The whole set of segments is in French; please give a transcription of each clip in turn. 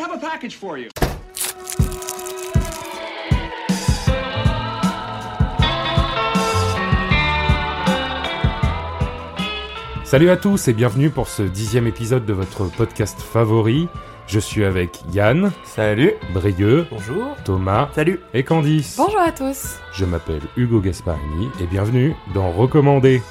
have a package for you. Salut à tous et bienvenue pour ce dixième épisode de votre podcast favori. Je suis avec Yann, Salut. Brieux, Bonjour. Thomas Salut. et Candice. Bonjour à tous. Je m'appelle Hugo Gasparini et bienvenue dans Recommandé.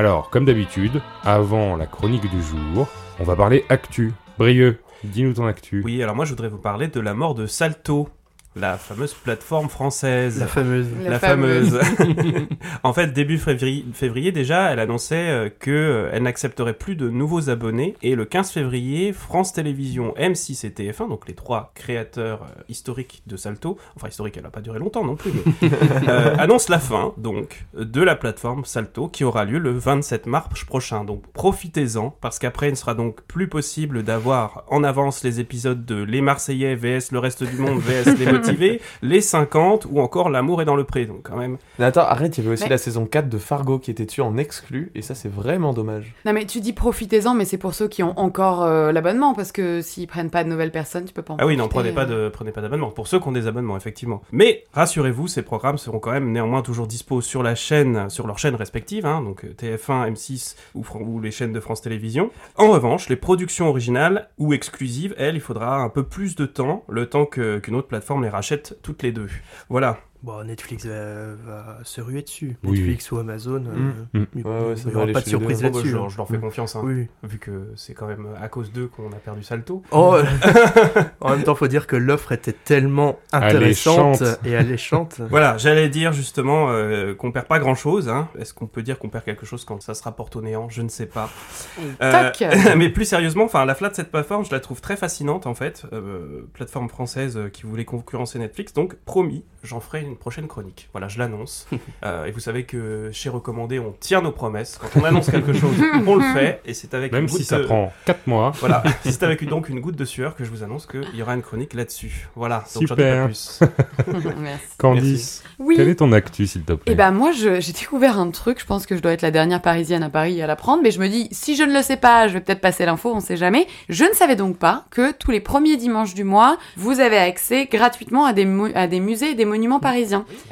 Alors, comme d'habitude, avant la chronique du jour, on va parler actu. Brieux, dis-nous ton actu. Oui, alors moi je voudrais vous parler de la mort de Salto, la fameuse plateforme française. La fameuse. La La fameuse. en fait, début février, février déjà, elle annonçait euh, que euh, elle n'accepterait plus de nouveaux abonnés. Et le 15 février, France Télévisions, M6 et TF1, donc les trois créateurs euh, historiques de Salto, enfin historique, elle n'a pas duré longtemps non plus, mais, euh, annonce la fin donc de la plateforme Salto qui aura lieu le 27 mars prochain. Donc profitez-en parce qu'après il ne sera donc plus possible d'avoir en avance les épisodes de Les Marseillais vs le reste du monde vs les les 50 ou encore L'amour est dans le pré. Donc quand même Mais attends, arrête, il y avait aussi Mais- la saison 4 de Fargo qui était dessus en exclu, et ça c'est vraiment dommage. Non mais tu dis profitez-en, mais c'est pour ceux qui ont encore euh, l'abonnement, parce que s'ils prennent pas de nouvelles personnes, tu peux pas en Ah oui, non, prenez pas euh. de prenez pas d'abonnement. Pour ceux qui ont des abonnements, effectivement. Mais rassurez-vous, ces programmes seront quand même néanmoins toujours dispo sur la chaîne, sur leurs chaînes respectives, hein, donc euh, TF1, M6 ou, Fran- ou les chaînes de France Télévisions. En revanche, les productions originales ou exclusives, elles, il faudra un peu plus de temps, le temps que- qu'une autre plateforme les rachète toutes les deux. Voilà. Bon, Netflix va, va se ruer dessus. Oui, Netflix ou Amazon. euh, Mm. il Ouais, ouais, ça il y va aura pas de surprise Bon, bah, là-dessus. je, hein. leur- je leur fais confiance, hein, Oui. vu que c'est quand même à cause d'eux qu'on a perdu Salto. Oh, en même temps, faut dire que l'offre était tellement intéressante Alléchante. et alléchante. Voilà, j'allais dire justement euh, qu'on perd pas grand chose. Hein. Est-ce qu'on peut dire qu'on perd quelque chose quand ça se rapporte au néant? Je ne sais pas. Euh, mais plus sérieusement, enfin la flat de cette plateforme, je la trouve très fascinante en fait. Euh, plateforme française euh, qui voulait concurrencer Netflix. Donc promis, j'en ferai une prochaine chronique. Voilà, je l'annonce. Euh, et vous savez que chez Recommandé, on tient nos promesses. Quand on annonce quelque chose, on le fait. Et c'est avec Même une si goutte ça de- prend 4 mois. Voilà, c'est avec une- donc une goutte de sueur que je vous annonce qu'il y aura une chronique là-dessus. Voilà, donc j'en dis Super. pas plus. Merci. Candice, Oui. quel est ton actu s'il te plaît? Et ben moi j'ai découvert un truc, je pense que je dois être la dernière parisienne à Paris à l'apprendre, mais je me dis si je ne le sais pas, je vais peut-être passer l'info, on sait jamais. Je ne savais donc pas que tous les premiers dimanches du mois, vous avez accès gratuitement à des, à des musées et des monuments parisiens.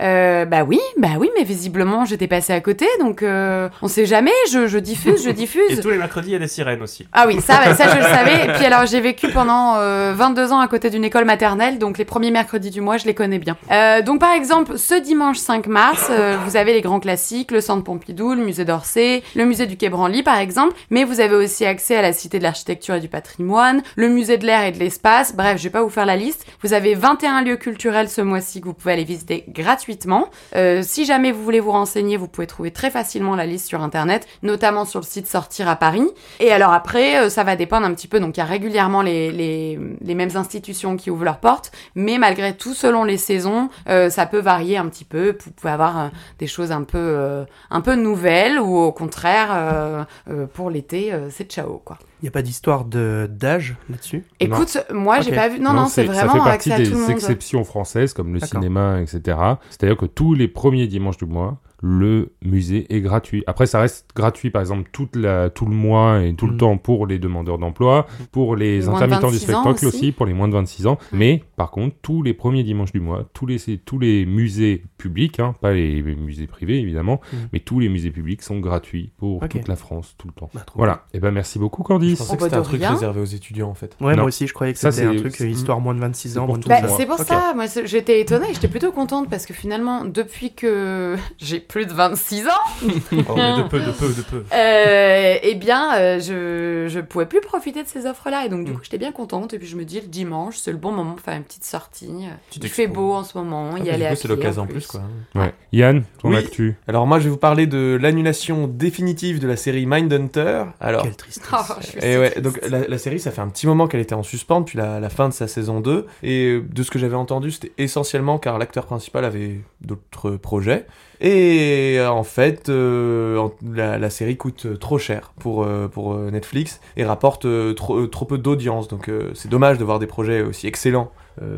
Euh, bah oui, bah oui, mais visiblement j'étais passée à côté, donc euh, on sait jamais, je, je diffuse, je Et diffuse. tous les mercredis, il y a des sirènes aussi. Ah oui, ça, bah, ça je le savais. Et puis alors j'ai vécu pendant euh, 22 ans à côté d'une école maternelle, donc les premiers mercredis du mois, je les connais bien. Euh, donc par exemple, ce dimanche 5 mars, euh, vous avez les grands classiques, le Centre Pompidou, le musée d'Orsay, le musée du Quai Branly par exemple, mais vous avez aussi accès à la Cité de l'Architecture et du Patrimoine, le musée de l'air et de l'espace, bref, je vais pas vous faire la liste. Vous avez 21 lieux culturels ce mois-ci que vous pouvez aller visiter gratuitement. Euh, si jamais vous voulez vous renseigner, vous pouvez trouver très facilement la liste sur internet, notamment sur le site Sortir à Paris. Et alors après, euh, ça va dépendre un petit peu. Donc il y a régulièrement les, les, les mêmes institutions qui ouvrent leurs portes, mais malgré tout, selon les saisons, euh, ça peut varier un petit peu. Vous pouvez avoir euh, des choses un peu, euh, un peu nouvelles ou au contraire, pour l'été, c'est ciao quoi. Il n'y a pas d'histoire de- d'âge là-dessus? Écoute, moi j'ai Ok. pas vu. Non, non, c'est ça vraiment fait accès partie à tout le des monde. exceptions françaises comme le cinéma, etc. C'est-à-dire que tous les premiers dimanches du mois, le musée est gratuit. Après, ça reste gratuit, par exemple, toute la, tout le mois et tout le Mhm. temps pour les demandeurs d'emploi, pour les intermittents du 26 ans spectacle aussi. aussi. pour les moins de 26 ans. Mais par contre, tous les premiers dimanches du mois, tous les, tous les musées publics, hein, pas les musées privés évidemment, Mhm. mais tous les musées publics sont gratuits pour toute la France, tout le temps. Bah, Voilà. Et ben merci beaucoup, Je Candice. pensais Oh, que bah, c'était un truc rien. réservé aux étudiants en fait. Ouais, Non. moi aussi, je croyais que c'était un truc histoire moins de 26 ans. pour moins de tout tout le Bah, c'est pour Ok. ça, moi j'étais étonnée, j'étais plutôt contente parce que finalement, depuis que j'ai plus de 26 ans, Oh, mais de peu, de peu, de peu. euh, eh bien, euh, je, je pouvais plus profiter de ces offres-là. Et donc, du Mm. coup, j'étais bien contente. Et puis, je me dis, le dimanche, c'est le bon moment pour faire une petite sortie. Tu Il fait beau en ce moment, Ah, y aller c'est l'occasion en plus quoi. Ouais. Yann, ton Oui. actu. Alors moi je vais vous parler de l'annulation définitive de la série Mindhunter. Alors Quelle tristesse. Oh, je Et si ouais, triste. donc la, la série, ça fait un petit moment qu'elle était en suspens depuis la, la fin de sa saison 2. Et euh, de ce que j'avais entendu, c'était essentiellement car l'acteur principal avait d'autres projets. Et euh, en fait, euh, la, série coûte euh, trop cher pour, pour Netflix et rapporte trop, trop peu d'audience. Donc c'est dommage de voir des projets aussi excellents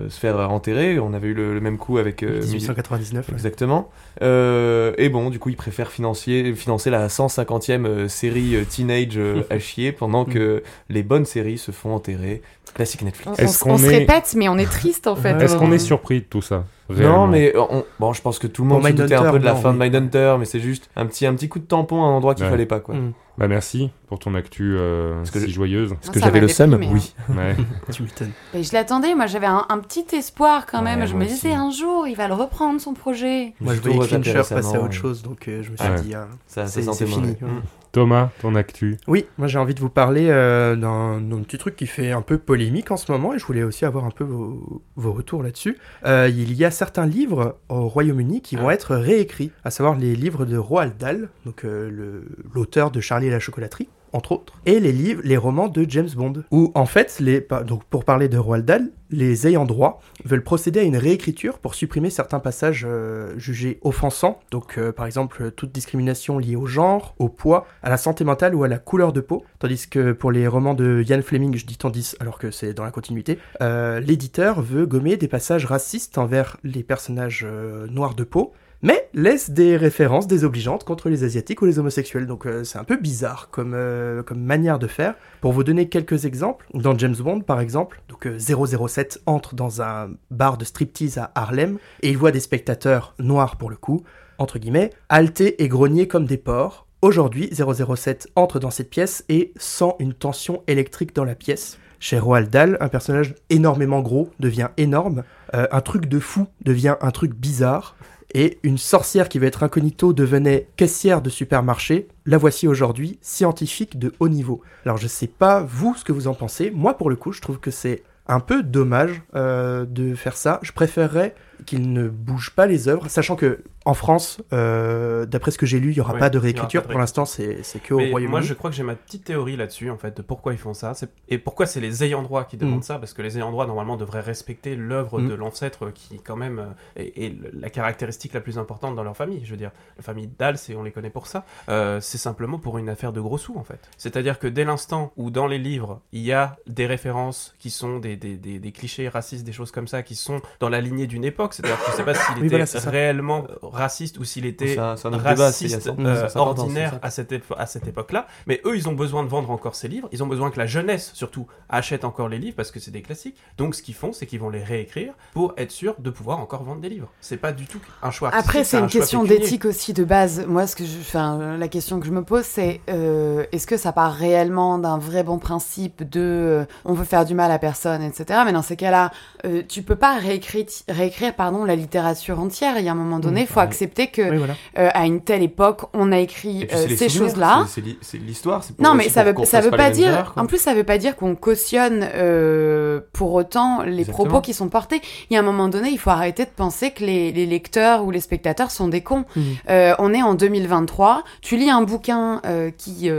se faire enterrer. On avait eu le, le même coup avec euh, 1899. ouais. Exactement. Euh, et bon, du coup, ils préfèrent financer, financer la 150e euh, série euh, Teenage euh, à chier pendant que les bonnes séries se font enterrer. Classique Netflix. On, Est-ce on- on qu'on se est- répète, mais on est triste en fait. Est-ce qu'on Euh, est surpris de tout ça Non, mais on- bon, je pense que tout le monde Pour se doutait un peu de la non, fin de oui. Mindhunter, mais c'est juste un petit, un petit coup de tampon à un endroit qu'il Ouais. fallait pas, quoi. Mm. Bah merci pour ton actu euh, Parce que si je- joyeuse. Est-ce que j'avais le seum déprimé, Oui. Ouais. Tu m'étonnes. Je l'attendais, moi j'avais un, un petit espoir quand même. Ouais, je me disais aussi. un jour il va le reprendre son projet. Moi, je voyais Fincher passer à autre chose, donc euh, je me suis Ouais. dit, ah, ça c'est fini. ouais. Thomas, ton actu. Oui, moi j'ai envie de vous parler euh, d'un d'un petit truc qui fait un peu polémique en ce moment et je voulais aussi avoir un peu vos, vos retours là-dessus. Euh, il y a certains livres au Royaume-Uni qui vont Ah. être réécrits, à savoir les livres de Roald Dahl, donc euh, le- l'auteur de Charlie et la chocolaterie, entre autres, et les livres, les romans de James Bond. Où en fait, les, donc pour parler de Roald Dahl, les ayants droit veulent procéder à une réécriture pour supprimer certains passages euh, jugés offensants. Donc, euh, par exemple, toute discrimination liée au genre, au poids, à la santé mentale ou à la couleur de peau. Tandis que pour les romans de Ian Fleming, je dis tandis alors que c'est dans la continuité, euh, l'éditeur veut gommer des passages racistes envers les personnages noirs de peau. Mais laisse des références désobligeantes contre les asiatiques ou les homosexuels. Donc euh, c'est un peu bizarre comme, euh, comme manière de faire. Pour vous donner quelques exemples, dans James Bond par exemple, donc euh, 007 entre dans un bar de striptease à Harlem et il voit des spectateurs noirs pour le coup, entre guillemets, haltés et grognés comme des porcs. Aujourd'hui, 007 entre dans cette pièce et sent une tension électrique dans la pièce. Chez Roald Dahl, un personnage énormément gros devient énorme, euh, un truc de fou devient un truc bizarre, et une sorcière qui va être incognito devenait caissière de supermarché. La voici aujourd'hui, scientifique de haut niveau. Alors je sais pas vous ce que vous en pensez. Moi pour le coup, je trouve que c'est un peu dommage euh, de faire ça. Je préférerais qu'il ne bouge pas les œuvres, sachant que en France, euh, d'après ce que j'ai lu, il y aura Ouais, pas de réécriture. Pour l'instant, c'est que au Royaume-Uni. moi, je crois que j'ai ma petite théorie là-dessus, en fait, de pourquoi ils font ça. Et pourquoi c'est les ayants droit qui demandent Mm. ça, parce que les ayants droit, normalement, devraient respecter l'œuvre Mm. de l'ancêtre qui, quand même, euh, est, la caractéristique la plus importante dans leur famille. Je veux dire, la famille Dahl, c'est- on les connaît pour ça. Euh, c'est simplement pour une affaire de gros sous, en fait. C'est-à-dire que dès l'instant où, dans les livres, il y a des références qui sont des, des, des, des clichés racistes, des choses comme ça, qui sont dans la lignée d'une époque, c'est-à-dire que je sais pas s'il Oui, était voilà, réellement raciste ou s'il était débat, raciste, euh, 150 ans, ordinaire à cette, à cette époque-là. Mais eux, ils ont besoin de vendre encore ces livres. Ils ont besoin que la jeunesse, surtout, achète encore les livres parce que c'est des classiques. Donc, ce qu'ils font, c'est qu'ils vont les réécrire pour être sûr de pouvoir encore vendre des livres. C'est pas du tout un choix. Après, c'est un une question d'éthique aussi de base. Moi, ce que je, enfin, la question que je me pose, c'est euh, est-ce que ça part réellement d'un vrai bon principe de euh, on veut faire du mal à personne, etc. Mais dans ces cas-là, euh, tu peux pas réécrire, réécrire pardon, la littérature entière. Il y a un moment donné, il faut accepter que Oui, voilà. euh, à une telle époque, on a écrit puis, euh, ces choses-là. c'est- c'est l'hi- C'est l'histoire. Non, mais ça veut, ça veut pas pas dire. erreurs, quoi. En plus, ça veut pas dire qu'on cautionne euh, pour autant les Exactement. propos qui sont portés. Il y a un moment donné, il faut arrêter de penser que les, les lecteurs ou les spectateurs sont des cons. Euh, on est en 2023. Tu lis un bouquin euh, qui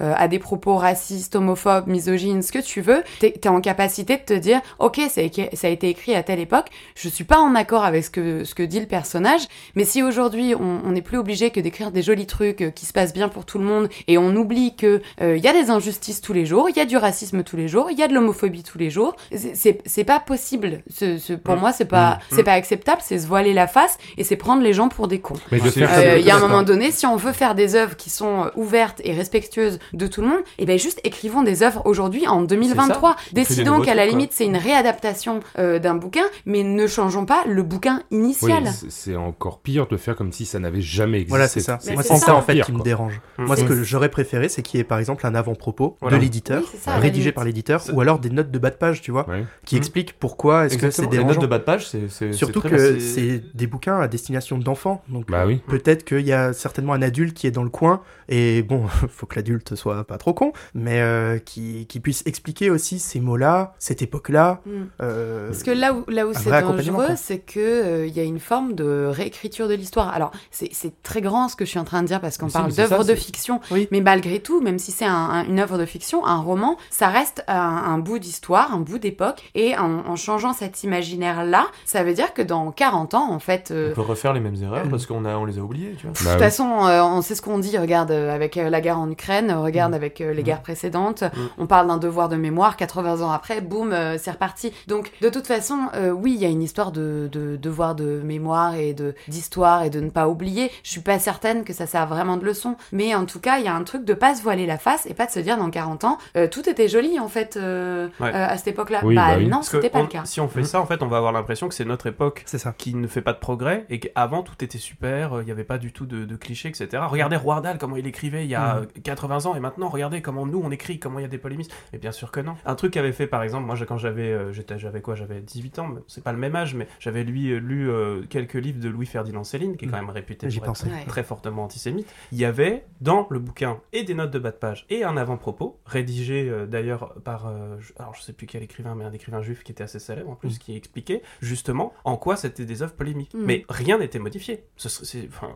euh, euh, a des propos racistes, homophobes, misogynes, ce que tu veux. T'es es en capacité de te dire, ok, ça a, écrit- ça a été écrit à telle époque. Je suis pas en accord avec ce que ce que dit le personnage. Mais si aujourd'hui on on n'est plus obligé que d'écrire des jolis trucs euh, qui se passent bien pour tout le monde et on oublie que euh, il y a des injustices tous les jours, il y a du racisme tous les jours, il y a de l'homophobie tous les jours, c'est- pas possible. Ce, ce- pour Mm. moi, c'est pas Mm. c'est pas acceptable. C'est se voiler la face et c'est prendre les gens pour des cons. Ça, Euh, Il y a un moment donné, si on veut faire des œuvres qui sont euh, ouvertes et respectueuses de tout le monde, et ben juste écrivons des œuvres aujourd'hui en 2023. des Décidons qu'à la limite c'est une réadaptation euh, d'un bouquin, mais ne changeons pas le bouquin initial. c'est- c'est encore pire de faire comme si ça n'avait jamais existé. Voilà, c'est ça. Moi, c'est ça. ça en fait Pire, qui me dérange. Mm. Moi, ce C'est- que j'aurais préféré, c'est qu'il y ait par exemple un avant-propos Voilà. de l'éditeur, Oui, rédigé par l'éditeur, ou alors des notes de bas de page, tu vois, Ouais. qui Mm. expliquent pourquoi est-ce que c'est dérangeant. notes de bas de page, c'est Surtout que bien. c'est des bouquins à destination d'enfants, donc Bah oui. peut-être qu'il y a certainement un adulte qui est dans le coin, et bon, faut que l'adulte soit pas trop con, mais euh, qui, qui puisse expliquer aussi ces mots-là, cette époque-là. Mm. euh, Parce que là où, là où c'est dangereux, c'est que euh, il y a une forme de réécriture de l'histoire. Alors, c'est c'est très grand ce que je suis en train de dire parce qu'on parle d'œuvre de fiction, Oui. mais malgré tout, même si c'est un- un- une œuvre de fiction, un roman, ça reste un, un bout d'histoire, un bout d'époque, et en, en changeant cet imaginaire-là, ça veut dire que dans 40 ans, en fait, euh, On peut refaire les mêmes erreurs parce qu'on a, on les a oubliées, tu vois. Bah de toute oui. façon, euh, on sait ce qu'on dit. Regarde, avec euh, la guerre en Ukraine, euh, regarde avec euh, les guerres précédentes, on parle d'un devoir de mémoire. 80 ans après, boum, euh, c'est reparti. Donc, de toute façon, euh, oui, il y a une histoire de, de devoir de mémoire et de d'histoire et de ne pas oublier. Je suis pas certaine que ça sert vraiment de leçon, mais en tout cas, il y a un truc de pas se voiler la face et pas de se dire dans 40 ans, euh, tout était joli en fait euh, Ouais. euh, à cette époque-là. Oui, bah, bah oui. non, c'était pas on- le cas. si on fait ça, en fait, on va avoir l'impression que c'est notre époque qui ne fait pas de progrès et qu'avant tout était super, euh, il n'y avait pas du tout de, de clichés, etc. Regardez Roald Dahl, comment il écrivait il y a euh, 80 ans et maintenant regardez comment nous on écrit, comment il y a des polémistes. Et bien sûr que non. Un truc qu'avait fait par exemple, moi quand j'avais euh, j'étais j'avais quoi J'avais 18 ans, mais c'est pas le même âge, mais j'avais lui, euh, lu euh, quelques livres de Louis-Ferdinand Céline, qui est quand même réputé pour être très fortement antisémite. Il y avait dans le bouquin et des notes de bas de page et un avant-propos, rédigé euh, d'ailleurs par, je- alors je sais plus quel écrivain, mais un écrivain juif qui était assez célèbre en plus, qui expliquait justement en quoi c'était des œuvres polémiques. Mm. Mais rien n'était modifié. Enfin,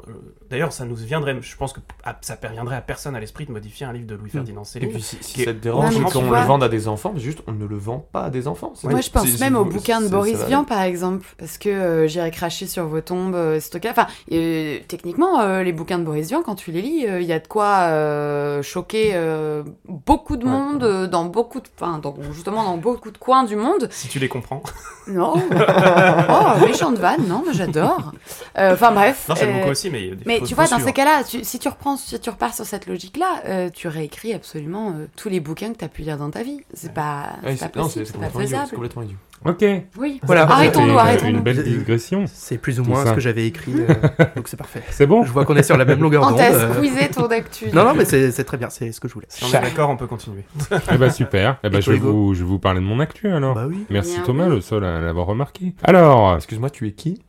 D'ailleurs, ça nous viendrait, je pense que ça perviendrait à personne à l'esprit de modifier un livre de Louis-Ferdinand Et Céline. puis si, si ça te dérange qu'on le vois- vende à des enfants, mais juste on ne le vend pas à des enfants. c'est- Moi, je pense c'est- même c'est- au bouquin de c'est- Boris Vian, par exemple, parce que euh, j'irai cracher sur vos tombes, euh, ce truc-là. Enfin, euh, techniquement, euh, les bouquins de Boris Vian, quand tu les lis, euh, il y a de quoi euh, choquer euh, beaucoup de Ouais. monde euh, dans beaucoup de, enfin, dans, justement dans beaucoup de coins du monde. Si tu les comprends. Non, oh, méchante vanne, non, mais j'adore. Euh, Enfin bref. Non, j'aime euh, beaucoup aussi, mais. mais tu vois, dans ces cas-là, tu- si tu reprends, si tu repars sur cette logique-là, euh, tu réécris absolument euh, tous les bouquins que tu as pu lire dans ta vie. C'est pas, Ouais, c'est c'est- pas non, possible, c'est pas complètement idiot. Ok. Oui. Voilà. Arrêtons-nous, arrêtons-nous. Une belle digression. C'est plus ou moins ce que j'avais écrit, euh, donc c'est parfait. C'est bon Je vois qu'on est sur la même longueur On d'onde. t'a euh. squeezé ton actu. Non, non, mais c'est très bien, c'est ce que je voulais. Si on est d'accord, on peut continuer. Eh ben super. Eh ben Et je vais, vous, je vais vous parler de mon actu alors. Bah oui. Merci Bien Thomas, oui. le seul à l'avoir remarqué. Alors, Excuse-moi, tu es qui?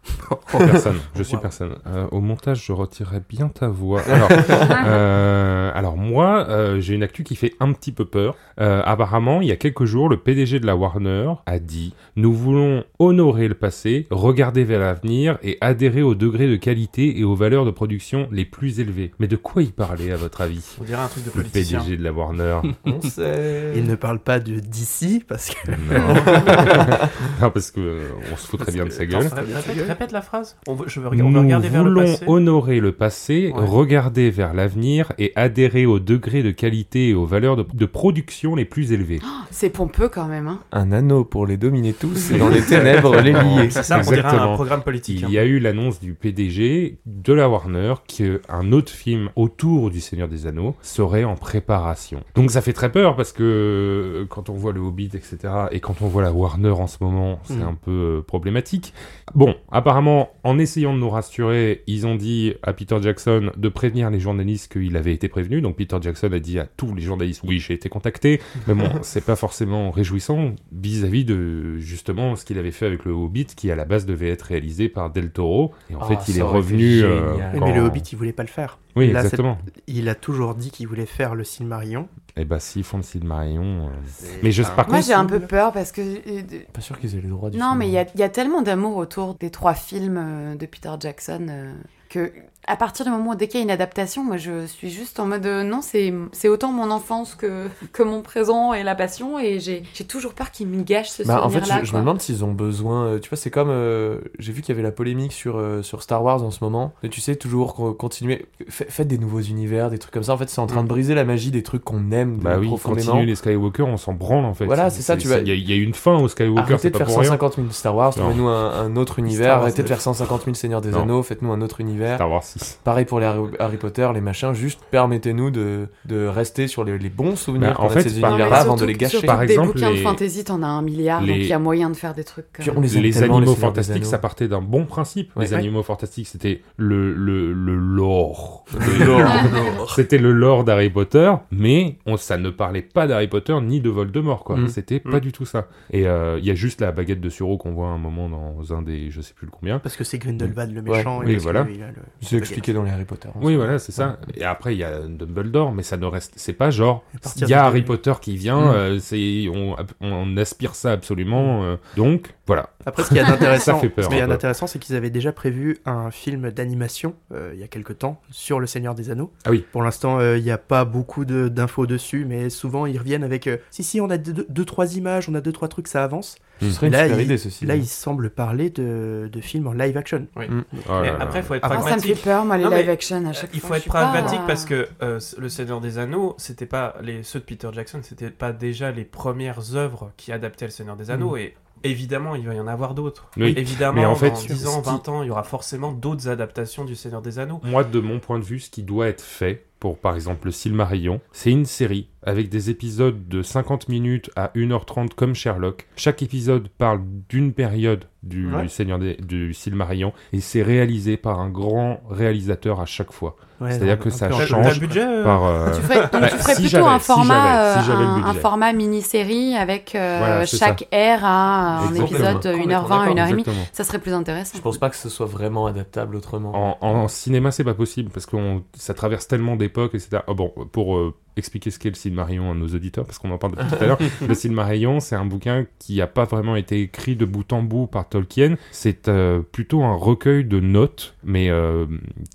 Personne. Je suis Wow. personne. Euh, au montage, je retirerai bien ta voix. Alors, euh, alors moi, euh, j'ai une actu qui fait un petit peu peur. Euh, apparemment, il y a quelques jours, le PDG de la Warner a dit Nous voulons honorer le passé, regarder vers l'avenir et adhérer au degré de qualité et aux valeurs de production les plus élevées. Mais de quoi il parlait, à votre avis? On dirait un truc de Le politicien. PDG de la Warner. On sait. Il ne parle pas de d'ici parce que. Non. non, parce que euh, on se foutrait bien de sa gueule. répète, répète, répète la phrase. On veut, je veux, rega- on Nous veut regarder vers le voulons passé. honorer le passé, Ouais. regarder vers l'avenir et adhérer au degré de qualité et aux valeurs de, de production les plus élevées. C'est pompeux quand même. Hein. Un anneau pour les dominer tous et dans les ténèbres les lier. C'est ça, on dirait un Exactement. programme politique. Il hein. y a eu l'annonce du PDG de la Warner qu'un autre film autour du Seigneur des Anneaux serait en préparation. Donc ça fait très peur parce que euh, quand on voit le Hobbit, etc., et quand on voit la Warner en ce moment, c'est Mm. un peu euh, problématique. Bon, apparemment, en essayant de nous rassurer, ils ont dit à Peter Jackson de prévenir les journalistes qu'il avait été prévenu. Donc Peter Jackson a dit à tous les journalistes, oui, j'ai été contacté. Mais bon, c'est pas forcément réjouissant vis-à-vis de justement ce qu'il avait fait avec le Hobbit, qui à la base devait être réalisé par Del Toro. Et en Ah, fait, il est revenu. euh, quand- mais le Hobbit, il voulait pas le faire. Oui, Là, exactement. Il a toujours dit qu'il voulait faire le Silmarillion. Et bah, s'ils font le Silmarillion. euh, Mais je sais Moi, j'ai un peu peur parce que. euh, Pas sûr qu'ils aient les droits du Non, film. mais il y a, il y a tellement d'amour autour des trois films de Peter Jackson euh, que. À partir du moment où dès qu'il y a une adaptation, moi je suis juste en mode euh, non, c'est c'est autant mon enfance que, que mon présent et la passion, et j'ai j'ai toujours peur qu'il me gâche ce Bah, en fait, souvenir-là. je, me demande s'ils ont besoin. euh, tu vois, c'est comme. euh, J'ai vu qu'il y avait la polémique sur, euh, sur Star Wars en ce moment. Et tu sais, toujours co- continuer. fa- Faites des nouveaux univers, des trucs comme ça. En fait, c'est en train de briser la magie des trucs qu'on aime Bah oui, profondément. continuer les Skywalker, on s'en branle en fait. Voilà, c'est ça, tu vois. Il y, a- il y a une fin au Skywalker, Arrêtez c'est de pas faire pour rien. 150 000 Star Wars, trouvez-nous un, un autre univers. Star Arrêtez de faire 150 000 Seigneurs des Non. Anneaux, faites-nous un autre univers. Star Wars 6. Pareil pour les Harry, Harry Potter, les machins, juste permettez-nous de, de rester sur les, les bons souvenirs Bah, en a de fait, ces univers-là avant de les gâcher. Par exemple, des bouquins les- de fantasy, t'en as un milliard, les- donc il y a moyen de faire des trucs. Puis euh, on les animaux fantastiques, ça partait d'un bon principe. Ouais. les Ouais. animaux fantastiques, c'était le, le, le lore. Le lore. c'était le lore d'Harry Potter, mais on, ça ne parlait pas d'Harry Potter ni de Voldemort, quoi. Mm. C'était Mm. pas du tout ça. Et euh, il y a juste la baguette de sureau qu'on voit à un moment dans un des, je sais plus le combien. Parce que c'est Grindelwald le Ouais. méchant. et Oui, voilà. Le- C'est expliqué dans les Harry Potter. hein. Oui, voilà, c'est ça. Et après, il y a Dumbledore, mais ça ne reste. C'est pas genre. Il y a Harry. Potter qui vient, Mm. euh, c'est on, on aspire ça absolument. euh, donc, voilà. Après, ce qu'il y a d'intéressant, ce qu'il y a un peu. d'intéressant, c'est qu'ils avaient déjà prévu un film d'animation euh, il y a quelque temps sur le Seigneur des Anneaux. Ah oui. Pour l'instant, euh, il n'y a pas beaucoup de- d'infos dessus, mais souvent ils reviennent avec euh, si si, on a deux, deux, trois images, on a deux trois trucs, ça avance. Ce serait une Là, super il- idée, ceci. Là, ils semblent parler de, de films en live action. Oh Mais là là. après, il faut être Ah, Ah, ça me fait pragmatique. peur, moi, les Non, live action à chaque Il fois. faut être pas- pragmatique parce que euh, le Seigneur des Anneaux, c'était pas les ceux de Peter Jackson, c'était pas déjà les premières œuvres qui adaptaient le Seigneur des Anneaux et évidemment, il va y en avoir d'autres. Oui. Évidemment, Mais en fait, dans 10 ans, ce qui- 20 ans, il y aura forcément d'autres adaptations du Seigneur des Anneaux. Moi, de mon point de vue, ce qui doit être fait pour, par exemple, le Silmarillion, c'est une série avec des épisodes de 50 minutes à 1h30 comme Sherlock. Chaque épisode parle d'une période du Ouais. Seigneur des, du Silmarillion et c'est réalisé par un grand réalisateur à chaque fois. Ouais, C'est-à-dire que ça change budget euh, Par, euh, Tu ferais, donc Bah, tu ferais si plutôt un format, si euh, un, un format mini-série avec euh, Voilà, chaque ère à un épisode de Complètement 1h20, 1h30. Exactement. Ça serait plus intéressant. Je pense pas que ce soit vraiment adaptable autrement. En, en cinéma, c'est pas possible parce que ça traverse tellement d'époques, etc. Ah bon, pour euh, expliquer ce qu'est le Silmarillion à nos auditeurs, parce qu'on en parle depuis tout à l'heure, le Silmarillion, c'est un bouquin qui n'a pas vraiment été écrit de bout en bout par Tolkien. C'est euh, plutôt un recueil de notes, mais euh,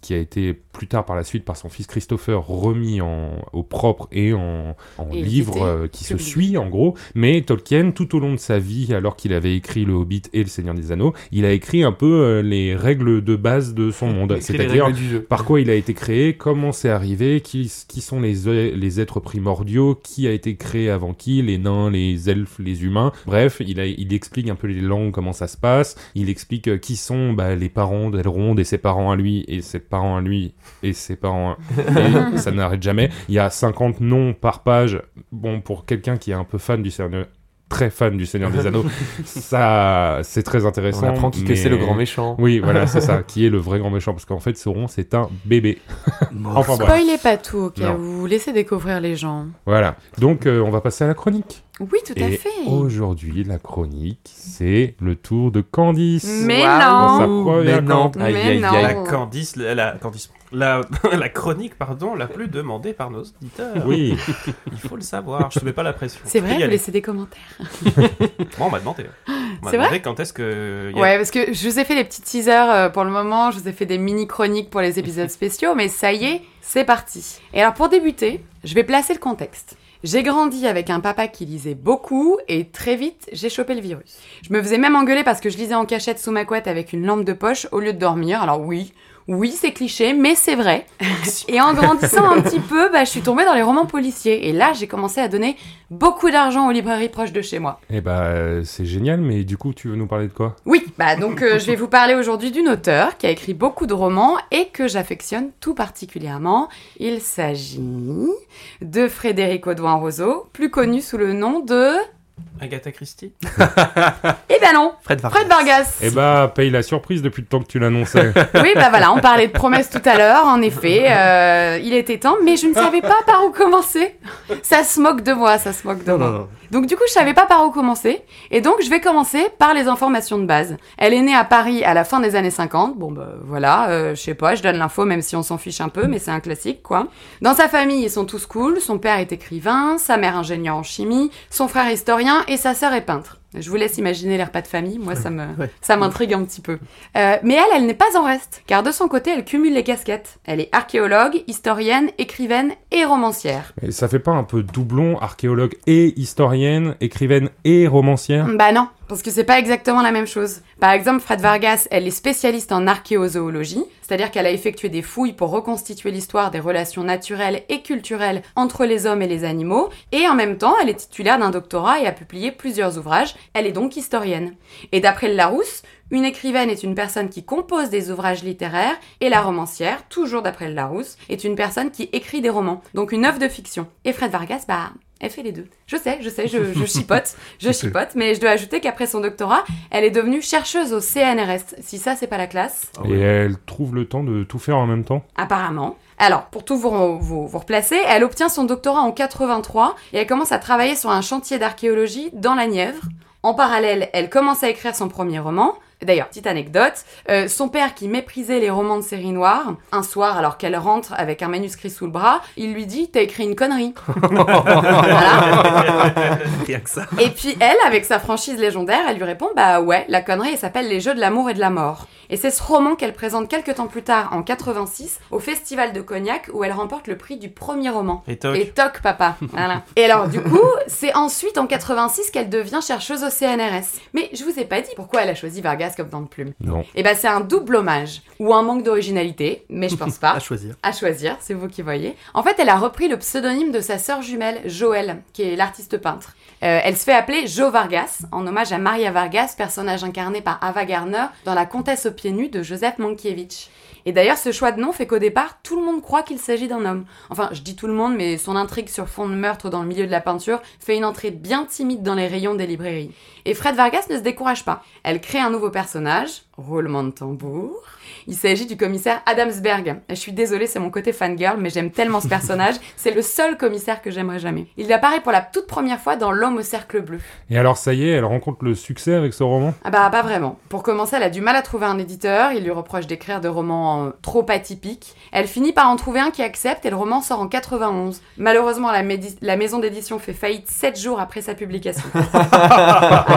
qui a été plus tard par la suite par son fils Christopher remis en, au propre et en, en Et livre euh, qui se suit en gros. Mais Tolkien, tout au long de sa vie, alors qu'il avait écrit Le Hobbit et Le Seigneur des Anneaux, il a écrit un peu les règles de base de son monde. C'est-à-dire par quoi il a été créé, comment c'est arrivé, qui, qui sont les, les êtres primordiaux, qui a été créé avant qui, les nains, les elfes, les humains. Bref, il, a, il explique un peu les langues, comment ça se passe. Il explique euh, qui sont bah, les parents d'Elrond et ses parents à lui, et ses parents à lui, et ses parents à... Et ça n'arrête jamais. Il y a 50 noms par page. Bon, pour quelqu'un qui est un peu fan du Seigneur très fan du Seigneur des Anneaux, ça c'est très intéressant. On apprend qui que mais- c'est le grand méchant. Oui, voilà, c'est ça, qui est le vrai grand méchant, parce qu'en fait, Sauron, c'est un bébé. Enfin voilà. Spoilez pas tout, ok Non. Vous laissez découvrir les gens. Voilà. Donc, euh, on va passer à la chronique. Oui, tout à Et fait. aujourd'hui, la chronique, c'est le tour de Candice. Mais sa non première mais non. Mais non. La Candice, la, la, Candice, la, la chronique, pardon, la plus demandée par nos auditeurs. Oui, Il faut le savoir, je te mets pas la pression. C'est vrai, y vous aller. laissez des commentaires. Bon, on m'a demandé. On m'a C'est vrai demandé quand est-ce que. y a- Ouais, parce que je vous ai fait les petits teasers euh, pour le moment, je vous ai fait des mini-chroniques pour les épisodes spéciaux, mais ça y est, c'est parti. Et alors pour débuter, je vais placer le contexte. J'ai grandi avec un papa qui lisait beaucoup et très vite, j'ai chopé le virus. Je me faisais même engueuler parce que je lisais en cachette sous ma couette avec une lampe de poche au lieu de dormir. Alors oui, oui, c'est cliché, mais c'est vrai. Et en grandissant un petit peu, bah, je suis tombée dans les romans policiers. Et là, j'ai commencé à donner beaucoup d'argent aux librairies proches de chez moi. et bah, euh, c'est génial, mais du coup, tu veux nous parler de quoi? Oui, bah donc euh, je vais vous parler aujourd'hui d'une auteure qui a écrit beaucoup de romans et que j'affectionne tout particulièrement. Il s'agit de Frédéric Audouin Roseau, plus connu sous le nom de... Agatha Christie Eh ben non, Fred Vargas. Fred Vargas. Eh bah, paye la surprise depuis le temps que tu l'annonçais. Oui, bah voilà, on parlait de promesses tout à l'heure, en effet, euh, il était temps, mais je ne savais pas par où commencer. Ça se moque de moi, ça se moque de Non, moi. non, non. Donc du coup, je savais pas par où commencer, et donc je vais commencer par les informations de base. Elle est née à Paris à la fin des années 50. Bon bah voilà, euh, je sais pas, je donne l'info même si on s'en fiche un peu, mais c'est un classique quoi. Dans sa famille, ils sont tous cool. Son père est écrivain, sa mère ingénieur en chimie, son frère historien et sa sœur est peintre. Je vous laisse imaginer les repas de famille, moi ça me Ouais. ça m'intrigue un petit peu. Euh, mais elle, elle n'est pas en reste, car de son côté, elle cumule les casquettes. Elle est archéologue, historienne, écrivaine et romancière. Et ça fait pas un peu doublon, archéologue et historienne, écrivaine et romancière? Bah non, parce que c'est pas exactement la même chose. Par exemple, Fred Vargas, elle est spécialiste en archéozoologie, c'est-à-dire qu'elle a effectué des fouilles pour reconstituer l'histoire des relations naturelles et culturelles entre les hommes et les animaux, et en même temps, elle est titulaire d'un doctorat et a publié plusieurs ouvrages. Elle est donc historienne. Et d'après Larousse, une écrivaine est une personne qui compose des ouvrages littéraires et la romancière, toujours d'après Larousse, est une personne qui écrit des romans, donc une œuvre de fiction. Et Fred Vargas, bah, elle fait les deux. Je sais, je sais, je, je chipote, je chipote, mais je dois ajouter qu'après son doctorat, elle est devenue chercheuse au CNRS. Si ça, c'est pas la classe, Ah Et elle trouve le temps de tout faire en même temps? Apparemment. Alors, pour tout vous, vous, vous replacer, elle obtient son doctorat en 83 et elle commence à travailler sur un chantier d'archéologie dans la Nièvre. En parallèle, elle commence à écrire son premier roman, D'ailleurs, petite anecdote, euh, son père qui méprisait les romans de série noire, un soir alors qu'elle rentre avec un manuscrit sous le bras, il lui dit T'as écrit une connerie. Voilà. Rien que ça. Et puis elle, avec sa franchise légendaire, elle lui répond Bah ouais, la connerie, elle s'appelle Les Jeux de l'amour et de la mort. Et c'est ce roman qu'elle présente quelques temps plus tard, en 86, au Festival de Cognac, où elle remporte le prix du premier roman. Et toc. Et toc, papa. Voilà. Et alors, du coup, c'est ensuite en 86 qu'elle devient chercheuse au CNRS. Mais je vous ai pas dit pourquoi elle a choisi Vargas comme nom de plume. Non. Et ben, c'est un double hommage, ou un manque d'originalité, mais je pense pas. À choisir. À choisir, c'est vous qui voyez. En fait, elle a repris le pseudonyme de sa sœur jumelle, Joël, qui est l'artiste peintre. Euh, elle se fait appeler Jo Vargas, en hommage à Maria Vargas, personnage incarné par Ava Gardner dans La Comtesse aux pieds nus de Joseph Mankiewicz. Et d'ailleurs, ce choix de nom fait qu'au départ, tout le monde croit qu'il s'agit d'un homme. Enfin, je dis tout le monde, mais son intrigue sur fond de meurtre dans le milieu de la peinture fait une entrée bien timide dans les rayons des librairies. Et Fred Vargas ne se décourage pas. Elle crée un nouveau personnage, roulement de tambour. Il s'agit du commissaire Adamsberg. Je suis désolée, c'est mon côté fangirl, mais j'aime tellement ce personnage. C'est le seul commissaire que j'aimerais jamais. Il apparaît pour la toute première fois dans L'homme au cercle bleu. Et alors, ça y est, elle rencontre le succès avec ce roman? Ah bah pas vraiment. Pour commencer, elle a du mal à trouver un éditeur, il lui reproche d'écrire des romans euh, trop atypiques. Elle finit par en trouver un qui accepte et le roman sort en 91. Malheureusement, la, la maison d'édition fait faillite 7 jours après sa publication.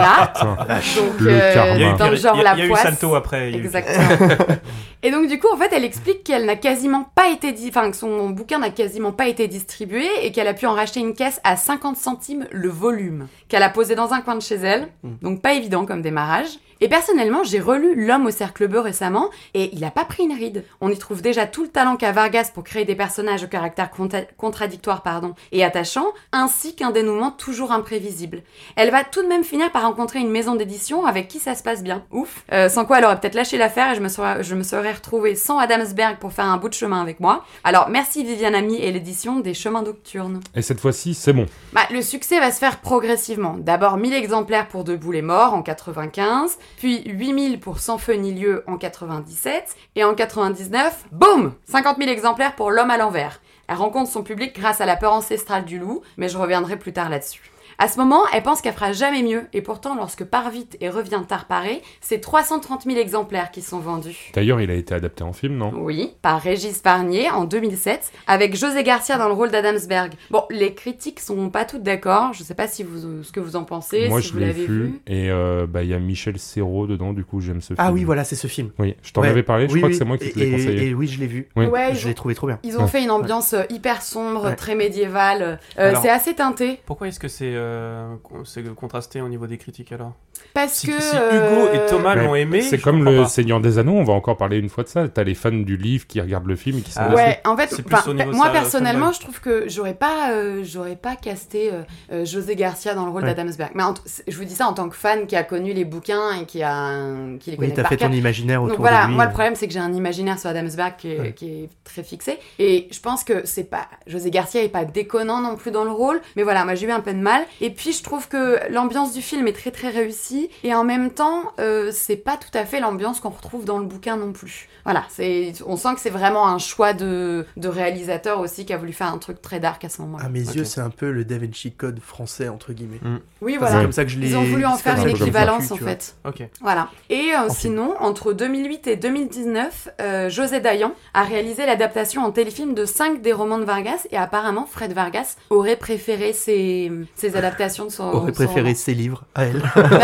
voilà. Donc, euh, dans le genre il y a- la il y a eu poisse. Salto après. il y a eu- Exactement. Et donc du coup, en fait, elle explique qu'elle n'a quasiment pas été, enfin que son bouquin n'a quasiment pas été distribué et qu'elle a pu en racheter une caisse à 50 centimes le volume, qu'elle a posé dans un coin de chez elle. Donc pas évident comme démarrage. Et personnellement, j'ai relu L'homme au cercle bleu récemment et il a pas pris une ride. On y trouve déjà tout le talent qu'a Vargas pour créer des personnages au caractère contradictoire pardon, et attachant, ainsi qu'un dénouement toujours imprévisible. Elle va tout de même finir par rencontrer une maison d'édition avec qui ça se passe bien. Ouf. Euh, sans quoi elle aurait peut-être lâché l'affaire et je me, serais, je me serais retrouvée sans Adamsberg pour faire un bout de chemin avec moi. Alors merci Viviane Ami et l'édition des Chemins Nocturnes. Et cette fois-ci, c'est bon. Bah, le succès va se faire progressivement. D'abord 1000 exemplaires pour Debout les morts en 95, puis 8000 pour Sans feu ni lieu en 97, et en 99, boum 50 000 exemplaires pour L'homme à l'envers. Elle rencontre son public grâce à la peur ancestrale du loup, mais je reviendrai plus tard là-dessus. À ce moment, elle pense qu'elle fera jamais mieux, et pourtant, lorsque Part vite et revient tard paré, c'est 330 000 exemplaires qui sont vendus. D'ailleurs, il a été adapté en film, non? Oui, par Régis Parnier en 2007, avec José Garcia dans le rôle d'Adamsberg. Bon, les critiques sont pas toutes d'accord. Je sais pas si vous, ce que vous en pensez, Moi, si je vous l'ai l'avez vu. vu. Et euh, bah, il y a Michel Serrault dedans, du coup, j'aime ce film. Ah oui, voilà, c'est ce film. Oui, je t'en Ouais. avais parlé, je Oui, crois oui. que c'est moi qui te l'ai conseillé. Et oui, je l'ai vu. Oui. Ouais, Je l'ai trouvé trop bien. ils ont Ouais. fait une ambiance euh, hyper sombre, Ouais. très médiévale. Euh, c'est assez teinté Pourquoi est-ce que c'est euh, c'est contrasté au niveau des critiques alors? Parce si, que si Hugo euh, et Thomas Mais l'ont aimé, C'est comme le pas. Seigneur des Anneaux, on va encore parler une fois de ça. T'as les fans du livre qui regardent le film et qui sont Ah. Ouais, en fait, moi ça, personnellement, je trouve que j'aurais pas, euh, j'aurais pas casté euh, euh, José Garcia dans le rôle Ouais. d'Adamsberg. Mais je vous dis ça en tant que fan qui a connu les bouquins et qui a, qui les connaît Oui, t'as fait ton imaginaire autour Donc voilà, de lui. moi le problème c'est que j'ai un imaginaire sur Adamsberg qui est, Ouais. qui est très fixé et je pense que c'est pas José Garcia est pas déconnant non plus dans le rôle, mais voilà, moi j'ai eu un peu de mal et puis je trouve que l'ambiance du film est très très réussie et en même temps euh, c'est pas tout à fait l'ambiance qu'on retrouve dans le bouquin non plus. Voilà, c'est on sent que c'est vraiment un choix de, de réalisateur aussi qui a voulu faire un truc très dark à ce moment-là. À mes yeux, c'est un peu le Da Vinci Code français, entre guillemets. Oui Enfin, C'est voilà. comme ça que je l'ai. Ils ont voulu en faire une équivalence en fait. Ok. Voilà. Et euh, En sinon, entre 2008 et 2019, euh, José Dayan a réalisé l'adaptation en téléfilm de 5 des romans de Vargas et apparemment Fred Vargas aurait préféré ces, ces adaptations de son Aurait son préféré ses livres à elle. Non,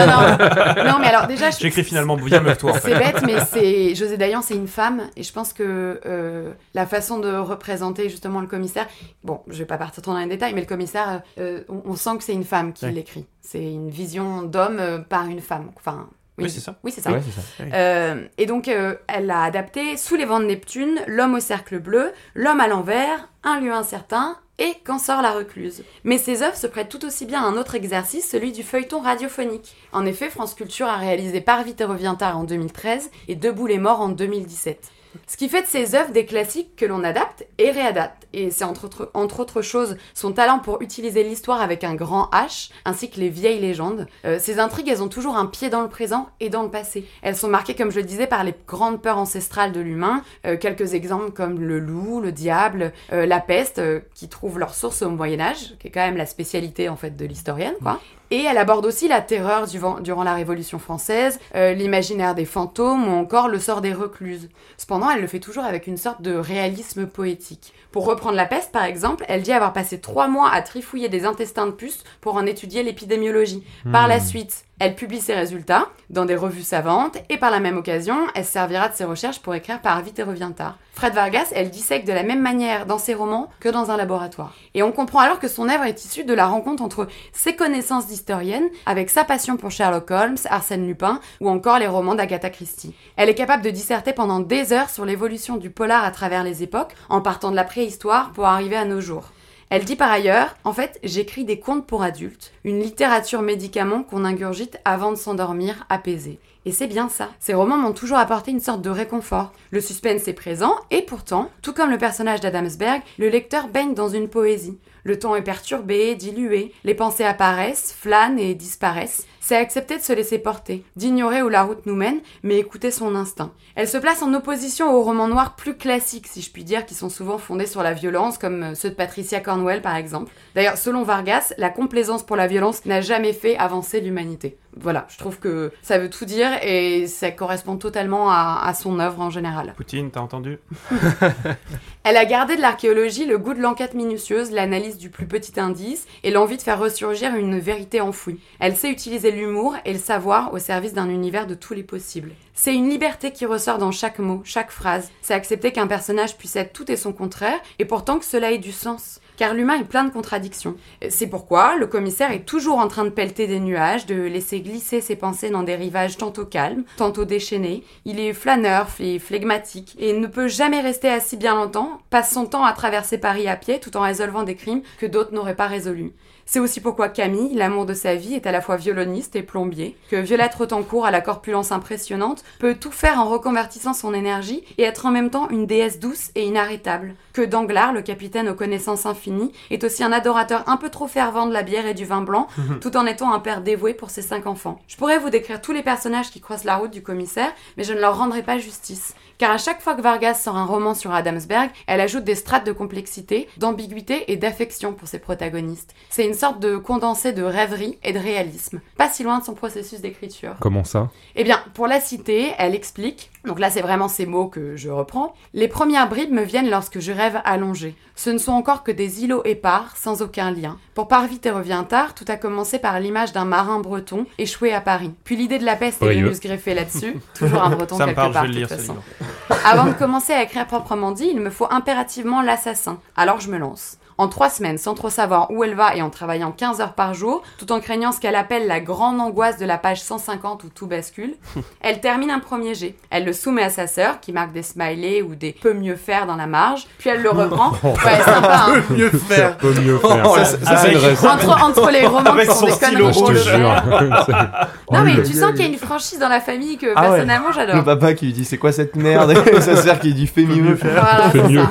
non, non, mais alors déjà, je- J'écris finalement que toi en c'est bête, mais c'est José Dayan, c'est une femme, et je pense que euh, la façon de représenter justement le commissaire, bon, je vais pas partir trop dans les détails, mais le commissaire, euh, on, on sent que c'est une femme qui Ouais. l'écrit. C'est une vision d'homme euh, par une femme. Enfin, Oui, c'est ça. Oui, c'est ça. Ouais, c'est ça. Euh, et donc, euh, elle a adapté Sous les vents de Neptune, L'homme au cercle bleu, L'homme à l'envers, Un lieu incertain et Quand sort la recluse. Mais ces œuvres se prêtent tout aussi bien à un autre exercice, celui du feuilleton radiophonique. En effet, France Culture a réalisé Par vite et revient tard en 2013 et Debout les morts en 2017. Ce qui fait de ces œuvres des classiques que l'on adapte et réadapte. Et c'est entre autres, entre autres choses son talent pour utiliser l'histoire avec un grand H, ainsi que les vieilles légendes. Euh, ces intrigues, elles ont toujours un pied dans le présent et dans le passé. Elles sont marquées, comme je le disais, par les grandes peurs ancestrales de l'humain. Euh, quelques exemples comme le loup, le diable, euh, la peste, euh, qui trouvent leur source au Moyen Âge, qui est quand même la spécialité en fait de l'historienne, quoi. Et elle aborde aussi la terreur du durant la Révolution française, euh, l'imaginaire des fantômes ou encore le sort des recluses. Cependant, elle le fait toujours avec une sorte de réalisme poétique. Pour reprendre la peste, par exemple, elle dit avoir passé trois mois à trifouiller des intestins de puces pour en étudier l'épidémiologie. Par la suite, elle publie ses résultats dans des revues savantes et par la même occasion, elle se servira de ses recherches pour écrire Par vite et revient tard. Fred Vargas, elle dissèque de la même manière dans ses romans que dans un laboratoire. Et on comprend alors que son œuvre est issue de la rencontre entre ses connaissances d'historienne avec sa passion pour Sherlock Holmes, Arsène Lupin ou encore les romans d'Agatha Christie. Elle est capable de disserter pendant des heures sur l'évolution du polar à travers les époques, en partant de la préhistoire pour arriver à nos jours. Elle dit par ailleurs, en fait, j'écris des contes pour adultes, une littérature médicament qu'on ingurgite avant de s'endormir apaisé. Et c'est bien ça. Ces romans m'ont toujours apporté une sorte de réconfort. Le suspense est présent, et pourtant, tout comme le personnage d'Adamsberg, le lecteur baigne dans une poésie. Le ton est perturbé, dilué, les pensées apparaissent, flânent et disparaissent. C'est accepter de se laisser porter, d'ignorer où la route nous mène, mais écouter son instinct. Elle se place en opposition aux romans noirs plus classiques, si je puis dire, qui sont souvent fondés sur la violence, comme euh, ceux de Patricia Cornwell par exemple. D'ailleurs, selon Vargas, la complaisance pour la violence n'a jamais fait avancer l'humanité. Voilà, je trouve que ça veut tout dire et ça correspond totalement à, à son œuvre en général. Poutine, t'as entendu Elle a gardé de l'archéologie le goût de l'enquête minutieuse, l'analyse du plus petit indice et l'envie de faire ressurgir une vérité enfouie. Elle sait utiliser l'humour et le savoir au service d'un univers de tous les possibles. C'est une liberté qui ressort dans chaque mot, chaque phrase. C'est accepter qu'un personnage puisse être tout et son contraire et pourtant que cela ait du sens. Car l'humain est plein de contradictions. C'est pourquoi le commissaire est toujours en train de pelleter des nuages, de laisser glisser ses pensées dans des rivages tantôt calmes, tantôt déchaînés. Il est flâneur et flegmatique et ne peut jamais rester assis bien longtemps, passe son temps à traverser Paris à pied tout en résolvant des crimes que d'autres n'auraient pas résolus. C'est aussi pourquoi Camille, l'amour de sa vie, est à la fois violoniste et plombier, que Violette Rotancourt, à la corpulence impressionnante, peut tout faire en reconvertissant son énergie et être en même temps une déesse douce et inarrêtable, que Danglars, le capitaine aux connaissances infinies, est aussi un adorateur un peu trop fervent de la bière et du vin blanc, tout en étant un père dévoué pour ses cinq enfants. Je pourrais vous décrire tous les personnages qui croisent la route du commissaire, mais je ne leur rendrai pas justice. Car à chaque fois que Vargas sort un roman sur Adamsberg, elle ajoute des strates de complexité, d'ambiguïté et d'affection pour ses protagonistes. C'est une sorte de condensé de rêverie et de réalisme, pas si loin de son processus d'écriture. Comment ça? Eh bien, pour la citer, elle explique, donc là c'est vraiment ces mots que je reprends, Les premières bribes me viennent lorsque je rêve allongé. Ce ne sont encore que des îlots épars, sans aucun lien. Pour Par vite et revient tard, tout a commencé par l'image d'un marin breton échoué à Paris. Puis l'idée de la peste est venue se greffer là-dessus, toujours un breton Ça quelque parle, je part vais de lire toute façon. celui-là. Avant de commencer à écrire proprement dit, il me faut impérativement l'assassin. Alors je me lance. En trois semaines, sans trop savoir où elle va et en travaillant 15 heures par jour, tout en craignant ce qu'elle appelle la grande angoisse de la page 150 où tout bascule, elle termine un premier jet. Elle le soumet à sa sœur, qui marque des smileys ou des peut mieux faire dans la marge, puis elle le reprend. Ouais, sympa, hein. Mieux faire. Peut mieux faire. Ça, ça, ça, entre, entre les romans qui sont son des conneries Je te le jure. Non, mais le- tu sens qu'il y a une franchise dans la famille que Ah ouais. personnellement Le j'adore. papa qui lui dit c'est quoi cette merde? Et sa sœur qui dit fais mieux. Voilà, c'est ça.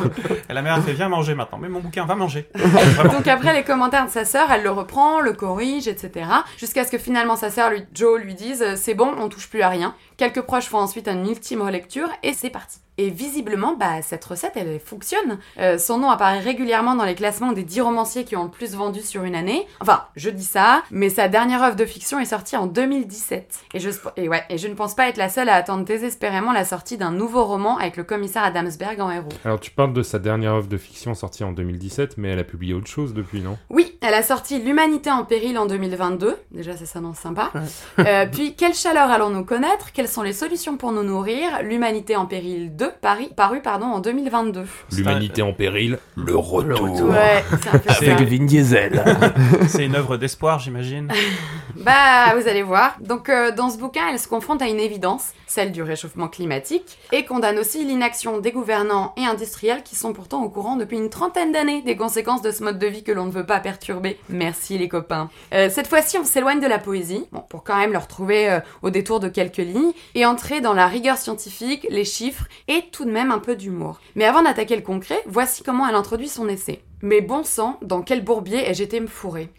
Et la mère fait viens manger maintenant. Mais mon bouquin, va manger. Donc après les commentaires de sa sœur, elle le reprend, le corrige, etc. Jusqu'à ce que finalement sa sœur, lui, Joe, lui dise euh, c'est bon, on touche plus à rien. Quelques proches font ensuite une ultime relecture et c'est parti. Et visiblement, bah, cette recette, elle fonctionne. Euh, son nom apparaît régulièrement dans les classements des 10 romanciers qui ont le plus vendu sur une année. Enfin, je dis ça, mais sa dernière œuvre de fiction est sortie en 2017. Et je, et ouais, et je ne pense pas être la seule à attendre désespérément la sortie d'un nouveau roman avec le commissaire Adamsberg en héros. Alors tu parles de sa dernière œuvre de fiction sortie en 2017, mais elle a publié autre chose depuis, non? Oui, elle a sorti L'humanité en péril en 2022. Déjà, ça s'annonce sympa. Euh, puis, quelle chaleur allons-nous connaître? Quelles sont les solutions pour nous nourrir L'humanité en péril 2, Paris, paru pardon, en 2022. L'humanité en péril, le retour. Ouais, c'est un peu ça. Avec Vin Diesel. C'est une œuvre d'espoir, j'imagine. Bah, vous allez voir. Donc, euh, dans ce bouquin, elle se confronte à une évidence, celle du réchauffement climatique, et condamne aussi l'inaction des gouvernants et industriels qui sont pourtant au courant depuis une trentaine d'années des conséquences de ce mode de vie que l'on ne veut pas perturber. Merci les copains. Euh, cette fois-ci, on s'éloigne de la poésie, pour quand même le retrouver euh, au détour de quelques lignes, et entrer dans la rigueur scientifique, les chiffres et et tout de même un peu d'humour. Mais avant d'attaquer le concret, voici comment elle introduit son essai. Mais bon sang, dans quel bourbier ai-je été me fourrer?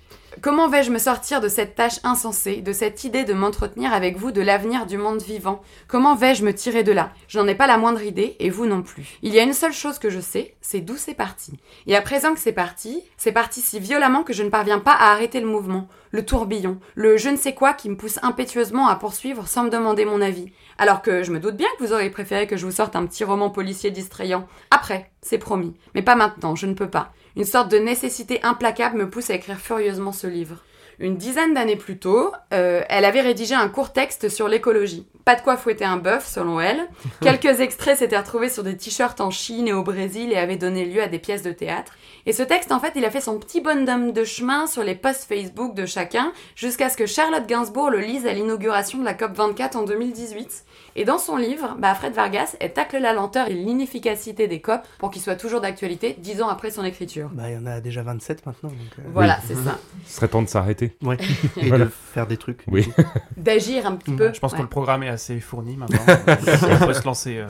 Comment vais-je me sortir de cette tâche insensée, de cette idée de m'entretenir avec vous de l'avenir du monde vivant? Comment vais-je me tirer de là? Je n'en ai pas la moindre idée, et vous non plus. Il y a une seule chose que je sais, c'est d'où c'est parti. Et à présent que c'est parti, c'est parti si violemment que je ne parviens pas à arrêter le mouvement, le tourbillon, le je ne sais quoi qui me pousse impétueusement à poursuivre sans me demander mon avis. Alors que je me doute bien que vous auriez préféré que je vous sorte un petit roman policier distrayant. Après, c'est promis. Mais pas maintenant, je ne peux pas. Une sorte de nécessité implacable me pousse à écrire furieusement ce livre. Une dizaine d'années plus tôt, euh, elle avait rédigé un court texte sur l'écologie. Pas de quoi fouetter un bœuf, selon elle. Quelques extraits s'étaient retrouvés sur des t-shirts en Chine et au Brésil et avaient donné lieu à des pièces de théâtre. Et ce texte, en fait, il a fait son petit bonhomme de chemin sur les posts Facebook de chacun, jusqu'à ce que Charlotte Gainsbourg le lise à l'inauguration de la COP24 en 2018. Et dans son livre, bah, Fred Vargas, elle tacle la lenteur et l'inefficacité des COP pour qu'ils soient toujours d'actualité dix ans après son écriture. Bah, il y en a déjà 27 maintenant. Donc, euh, Voilà, c'est ça. Ce serait temps de s'arrêter. Ouais. Et Voilà. de faire des trucs. Oui. D'agir un petit peu. Je pense Ouais. que le programme est assez fourni maintenant. On peut se lancer. euh.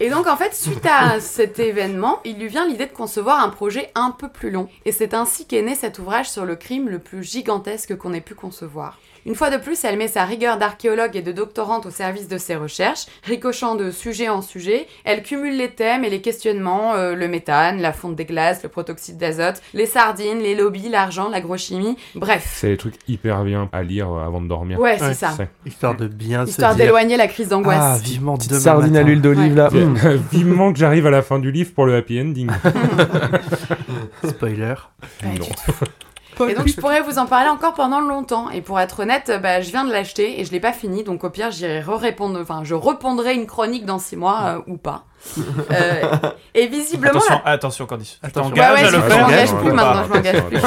Et donc en fait, suite à cet événement, il lui vient l'idée de concevoir un projet un peu plus long. Et c'est ainsi qu'est né cet ouvrage sur le crime le plus gigantesque qu'on ait pu concevoir. Une fois de plus, elle met sa rigueur d'archéologue et de doctorante au service de ses recherches, ricochant de sujet en sujet. Elle cumule les thèmes et les questionnements, euh, le méthane, la fonte des glaces, le protoxyde d'azote, les sardines, les lobbies, l'argent, l'agrochimie, bref. C'est des trucs hyper bien à lire euh, avant de dormir. Ouais, c'est Ouais, ça. Histoire de bien Histoire d'éloigner la crise Ah, d'angoisse. vivement Petite demain sardine à matin. l'huile d'olive là. Ouais. Vivement que j'arrive à la fin du livre pour le happy ending. Spoiler. Non. Et donc je pourrais vous en parler encore pendant longtemps. Et pour être honnête, bah, je viens de l'acheter et je l'ai pas fini. Donc au pire, j'irai répondre Enfin, je repondrai une chronique dans six mois euh, ou pas. Euh, et visiblement, Attention, la- attention, Candice. Attention. t'engages Ouais, ouais, à le je m'engage Ouais, plus ouais, maintenant, je m'engage plus.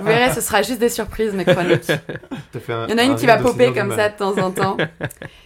vous verrez, ce sera juste des surprises mes chroniques. Il y en a une qui va popper comme ça de temps en temps.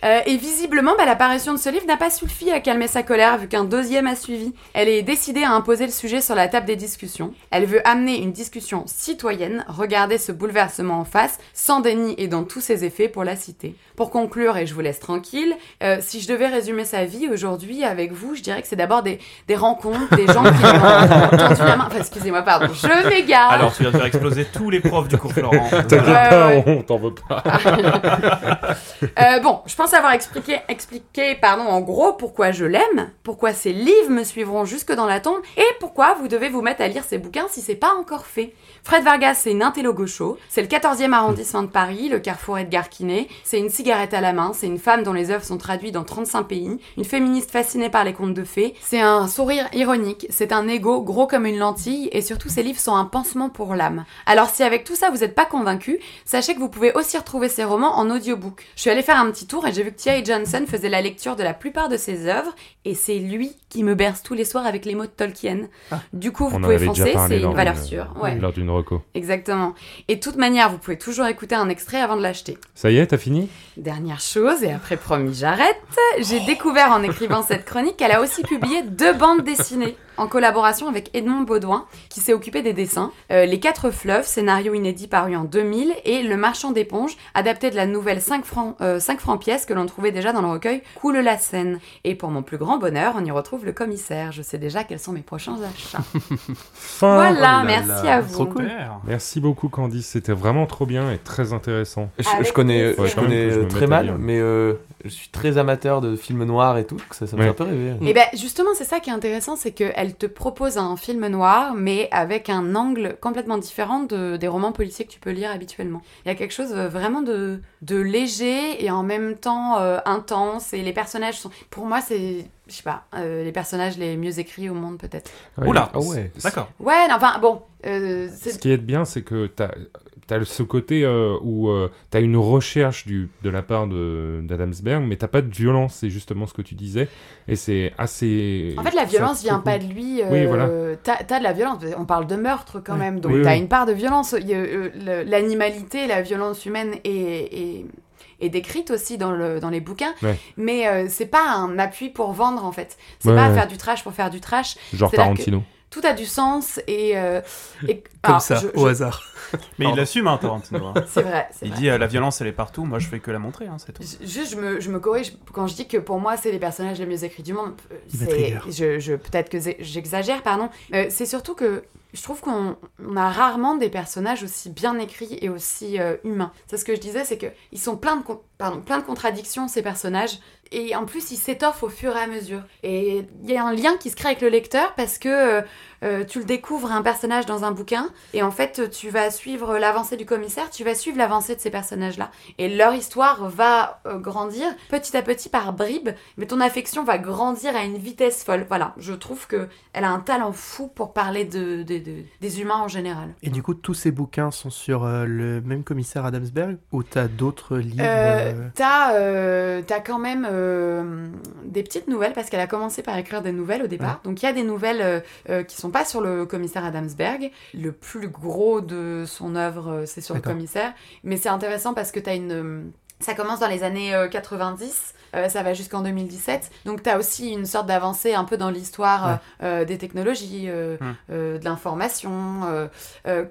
Euh, et visiblement, bah, l'apparition de ce livre n'a pas suffi à calmer sa colère, vu qu'un deuxième a suivi. Elle est décidée à imposer le sujet sur la table des discussions. Elle veut amener une discussion citoyenne, regarder ce bouleversement en face, sans déni et dans tous ses effets, pour la citer. Pour conclure, et je vous laisse tranquille, euh, si je devais résumer sa vie aujourd'hui avec vous, je dirais que c'est d'abord des, des rencontres, des gens qui ont tendu la main. Enfin, excusez-moi, pardon, je m'égare. Alors, tu viens de faire exploser tous les profs du cours Florent. T'inquiète pas, ouais. on t'en veut pas. Euh, bon, je pense avoir expliqué, expliqué pardon, en gros pourquoi je l'aime, pourquoi ses livres me suivront jusque dans la tombe et pourquoi vous devez vous mettre à lire ses bouquins si c'est pas encore fait. Fred Vargas, c'est une intello gaucho, c'est le 14e arrondissement de Paris, le carrefour Edgar Quinet, c'est une cigarette à la main, c'est une femme dont les œuvres sont traduites dans 35 pays, une féministe fascinée par les contes de fées, c'est un sourire ironique, c'est un ego gros comme une lentille et surtout ses livres sont un pansement pour l'âme. Alors si avec tout ça vous n'êtes pas convaincu, sachez que vous pouvez aussi retrouver ses romans en audiobook. Je suis allée faire un petit tour et j'ai vu que Thierry Johnson faisait la lecture de la plupart de ses œuvres et c'est lui qui me berce tous les soirs avec les mots de Tolkien. Du coup, vous pouvez foncer, c'est une valeur sûre. Ouais, Lors d'une reco. exactement. Et de toute manière, vous pouvez toujours écouter un extrait avant de l'acheter. Ça y est, t'as fini? Dernière chose, et après promis j'arrête, j'ai découvert en écrivant cette chronique qu'elle a aussi publié deux bandes dessinées en collaboration avec Edmond Baudouin, qui s'est occupé des dessins. Euh, Les Quatre Fleuves, scénario inédit paru en 2000, et Le Marchand d'éponges, adapté de la nouvelle 5 francs, euh, 5 francs pièces que l'on trouvait déjà dans le recueil Coule la Seine. Et pour mon plus grand bonheur, on y retrouve le commissaire. Je sais déjà quels sont mes prochains achats. Fin. voilà, oh là merci là, à vous. trop cool. Merci beaucoup Candice, c'était vraiment trop bien et très intéressant. Je, connais, je je très mal, mais euh, je suis très amateur de films noirs et tout, donc ça, ça me fait Ouais. un peu Et ben justement, c'est ça qui est intéressant, c'est qu'elle te propose un film noir, mais avec un angle complètement différent de, des romans policiers que tu peux lire habituellement. Il y a quelque chose euh, vraiment de, de léger et en même temps euh, intense, et les personnages sont... Pour moi, c'est... Je sais pas, euh, les personnages les mieux écrits au monde peut-être. Ouais, Oula. Ah ouais. D'accord. Ouais, non, enfin bon, euh, Ce qui est bien, c'est que t'as as ce côté euh, où euh, t'as une recherche du, de la part d'Adamsberg, mais t'as pas de violence, c'est justement ce que tu disais, et c'est assez... En fait, la violence ça- vient pas de lui. euh, Oui, voilà. T'as de la violence. On parle de meurtre quand même, donc Oui, t'as oui. une part de violence. Euh, L'animalité, la violence humaine est, est, est décrite aussi dans, le, dans les bouquins, Ouais. mais euh, c'est pas un appui pour vendre en fait. C'est Ouais, pas ouais. faire du trash pour faire du trash. Genre Tarantino. tout a du sens et, euh, et- Comme alors, ça, je- au je- hasard. Mais il l'assume, hein, Tarantino. hein. C'est vrai. Il vrai. dit euh, la violence, elle est partout. Moi, je fais que la montrer, hein, c'est tout. Juste, je me, je me corrige quand je dis que pour moi, c'est les personnages les mieux écrits du monde. Euh, je, je, Peut-être que j'exagère, pardon. Euh, c'est surtout que je trouve qu'on on a rarement des personnages aussi bien écrits et aussi euh, humains. C'est ce que je disais, c'est qu'ils sont plein de, pardon, plein de contradictions, ces personnages. Et en plus, ils s'étoffent au fur et à mesure. Et il y a un lien qui se crée avec le lecteur parce que euh, tu le découvres un personnage dans un bouquin et en fait, tu vas suivre l'avancée du commissaire, tu vas suivre l'avancée de ces personnages-là. Et leur histoire va euh, grandir petit à petit par bribes, mais ton affection va grandir à une vitesse folle. Voilà, je trouve que elle a un talent fou pour parler de, de- de- des humains en général. Et du coup, tous ces bouquins sont sur euh, le même commissaire Adamsberg ou t'as d'autres livres T'as t'as quand même des petites nouvelles parce qu'elle a commencé par écrire des nouvelles au départ. Donc il y a des nouvelles qui sont pas sur le commissaire Adamsberg. Le plus gros de son œuvre, euh, c'est sur le commissaire. Mais c'est intéressant parce que une. euh, Ça commence dans les années euh, 90, euh, ça va jusqu'en 2017. Donc tu as aussi une sorte d'avancée un peu dans l'histoire Ouais. euh, des technologies, euh, euh, de l'information.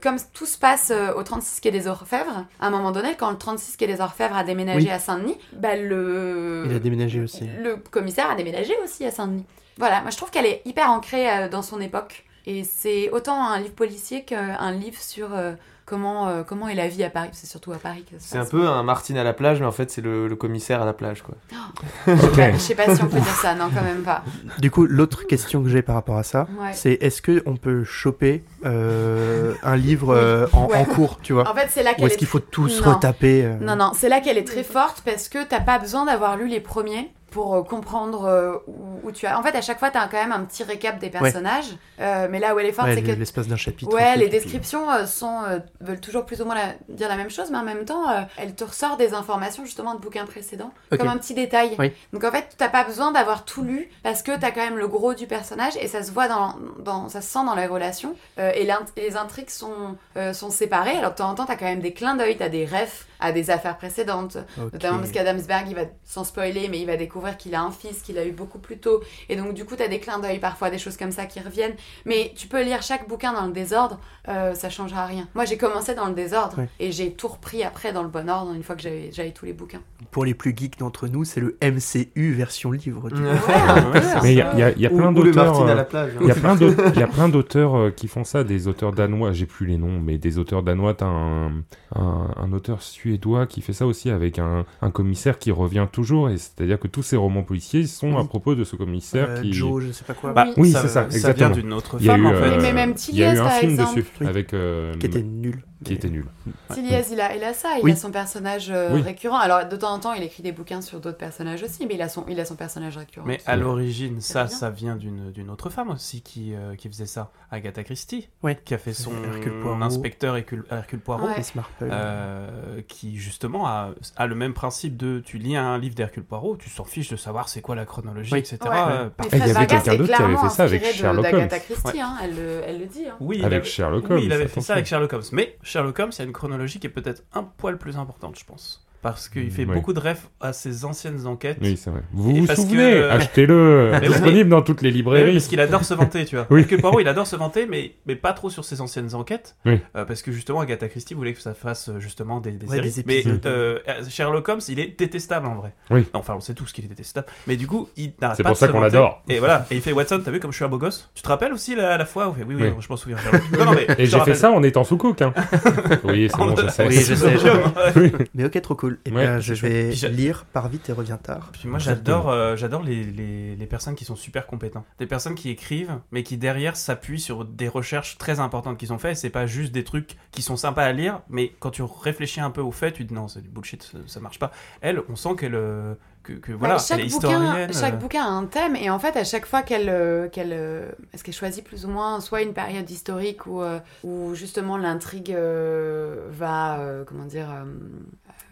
comme tout se passe au 36 quai des Orfèvres, à un moment donné, quand le 36 quai des Orfèvres a déménagé Oui. à Saint-Denis, bah, le... Il a déménagé aussi. le commissaire a déménagé aussi à Saint-Denis. Voilà, moi je trouve qu'elle est hyper ancrée dans son époque. Et c'est autant un livre policier qu'un livre sur euh, comment, euh, comment est la vie à Paris. C'est surtout à Paris que ça se C'est un peu un Martin à la plage, mais en fait, c'est le, le commissaire à la plage, quoi. Ouais, je sais pas si on peut dire ça, non, quand même pas. Du coup, l'autre question que j'ai par rapport à ça, Ouais. c'est est-ce que on peut choper euh, un livre euh, en, Ouais. en cours, tu vois? En fait, c'est là Ou qu'elle est-ce est qu'il faut tous Non. retaper euh, Non, non, c'est là qu'elle est très forte parce que t'as pas besoin d'avoir lu les premiers pour euh, comprendre euh, où, où tu as. En fait, à chaque fois, t'as quand même un petit récap des personnages. Euh, mais là où elle est forte, ouais, c'est que. l'espace d'un chapitre. Ouais, les puis- descriptions sont, euh, veulent toujours plus ou moins la- dire la même chose, mais en même temps, euh, elle te ressort des informations justement de bouquins précédents, comme un petit détail. Oui. Donc en fait, t'as pas besoin d'avoir tout lu parce que t'as quand même le gros du personnage et ça se voit dans, dans ça se sent dans les relations et, les intrigues sont, sont séparées. Alors de temps en temps, t'as quand même des clins d'œil, t'as des refs à des affaires précédentes. Notamment parce qu'Adamsberg, il va, sans spoiler, mais il va découvrir qu'il a un fils qu'il a eu beaucoup plus tôt. Et donc, du coup, tu as des clins d'œil parfois, des choses comme ça qui reviennent. Mais tu peux lire chaque bouquin dans le désordre, euh, ça changera rien. Moi, j'ai commencé dans le désordre Ouais. et j'ai tout repris après dans le bon ordre une fois que j'avais j'avais tous les bouquins. Pour les plus geeks d'entre nous, c'est le MCU version livre. du. Mais il y a, il y a- plein d'auteurs. Il y a plein d'auteurs, il y a plein d'auteurs euh, qui font ça, des auteurs danois, j'ai plus les noms, mais des auteurs danois, t'as un, un, un auteur suédois qui fait ça aussi avec un, un commissaire qui revient toujours, et c'est-à-dire que tous ces romans policiers sont à propos de ce commissaire Euh, qui... Joe, je sais pas quoi. Bah, Oui. oui, ça, c'est ça, Ça exactement. vient d'une autre Il y a femme, eu, en fait. Mais même il y a eu Tilliez, un par film exemple. dessus, Oui. avec... euh, qui était nul. Qui était nul. Tilliez, il a, il a ça, il Oui. a son personnage euh, Oui. récurrent. Alors, de temps en temps, il écrit des bouquins sur d'autres personnages aussi, mais il a son, il a son personnage récurrent. Mais aussi. à l'origine, ça, ça vient d'une d'une autre femme aussi qui, euh, qui faisait ça. Agatha Christie, Ouais. qui a fait son Hercule Poirot. inspecteur Hercule, Hercule Poirot. Ouais. Euh, qui justement a, a le même principe de tu lis un livre d'Hercule Poirot, tu s'en fiches de savoir c'est quoi la chronologie, etc. Ouais. Euh, il y avait quelqu'un d'autre qui avait clairement fait ça avec Sherlock Holmes. Christie, Ouais. hein, elle, le, elle le dit. hein. Oui, Avec Sherlock oui, Holmes. il avait fait ça avec Sherlock Holmes. Mais Sherlock Holmes, il y a une chronologie qui est peut-être un poil plus importante, je pense. Parce qu'il fait Oui. beaucoup de refs à ses anciennes enquêtes. Oui, c'est vrai. Vous vous souvenez que- Achetez-le Mais oui, Disponible dans toutes les Mais oui, librairies. parce qu'il adore se vanter, tu vois. Oui. Poirot, il adore se vanter, mais, mais pas trop sur ses anciennes enquêtes. Oui. Euh, parce que justement, Agatha Christie voulait que ça fasse euh, justement des, des Ouais, séries. des mais épisodes. euh, Sherlock Holmes, il est détestable en vrai. Oui. Non, enfin, on sait tous qu'il est détestable. Mais du coup, il n'arrête C'est pas pour de ça qu'on l'adore. Et voilà. Et il fait Watson, t'as vu comme je suis un beau gosse? Tu te rappelles aussi la, la fois où il fait, oui, oui, Oui. je m'en souviens. Non, non, mais Et j'ai fait ça en étant sous cook. Hein. oui, c'est bon, je sais. Oui, je sais. Mais ok, trop cool. Et Ouais, bien, je vais lire Par vite et reviens tard. Puis moi j'adore euh, j'adore les, les, les personnes qui sont super compétentes. Des personnes qui écrivent mais qui derrière s'appuient sur des recherches très importantes qu'ils ont fait. Et c'est pas juste des trucs qui sont sympas à lire, mais quand tu réfléchis un peu au fait, tu te dis non, c'est du bullshit, ça, ça marche pas. Elle, on sent qu'elle euh, que, que voilà, Ouais, chaque, bouquin, historienne. chaque euh, bouquin a un thème et en fait à chaque fois qu'elle euh, qu'elle euh, est-ce qu'elle choisit plus ou moins soit une période historique où, euh, où justement l'intrigue euh, va euh, comment dire euh,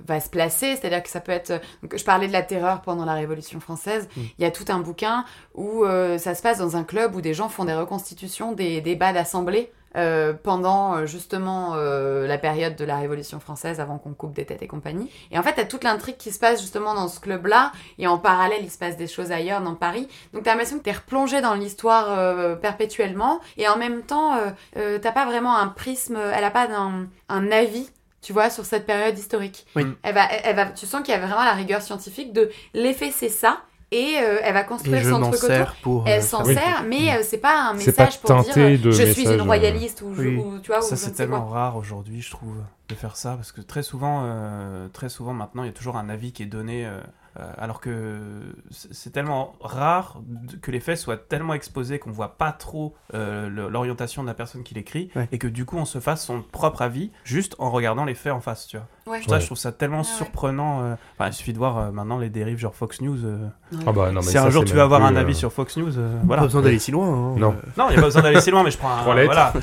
va se placer c'est-à-dire que ça peut être donc, je parlais de la terreur pendant la Révolution française Mm. il y a tout un bouquin où euh, ça se passe dans un club où des gens font des reconstitutions des débats d'assemblée euh, pendant euh, justement euh, la période de la Révolution française, avant qu'on coupe des têtes et compagnie. Et en fait, t'as toute l'intrigue qui se passe justement dans ce club-là, et en parallèle, il se passe des choses ailleurs dans Paris. Donc t'as l'impression que t'es replongé dans l'histoire euh, perpétuellement, et en même temps, t'as pas vraiment un prisme, elle a pas un, un avis. Tu vois, sur cette période historique. Oui. Elle va, elle va, tu sens qu'il y a vraiment la rigueur scientifique de l'effet c'est ça, et euh, elle va construire son truc autour. pour. Elle euh, s'en oui. sert, mais euh, c'est pas un pas message pour dire je suis une euh, royaliste ou, je- oui. ou tu vois Ça c'est tellement quoi. rare aujourd'hui, je trouve, de faire ça parce que très souvent, euh, très souvent maintenant, il y a toujours un avis qui est donné, alors que c'est tellement rare que les faits soient tellement exposés qu'on voit pas trop euh, l'orientation de la personne qui l'écrit Ouais. et que du coup on se fasse son propre avis juste en regardant les faits en face, tu vois. Ouais. Ça, Ouais. je trouve ça tellement ouais. surprenant. euh, enfin, il suffit de voir euh, maintenant les dérives genre Fox News. euh. Ah bah non, mais si ça, un jour c'est tu même veux avoir plus, un euh, avis sur Fox News, euh, Pas voilà. besoin d'aller si loin. hein. Non. Euh, Non, il n'y a pas besoin d'aller si loin, mais je prends un. Trois lettres. Voilà.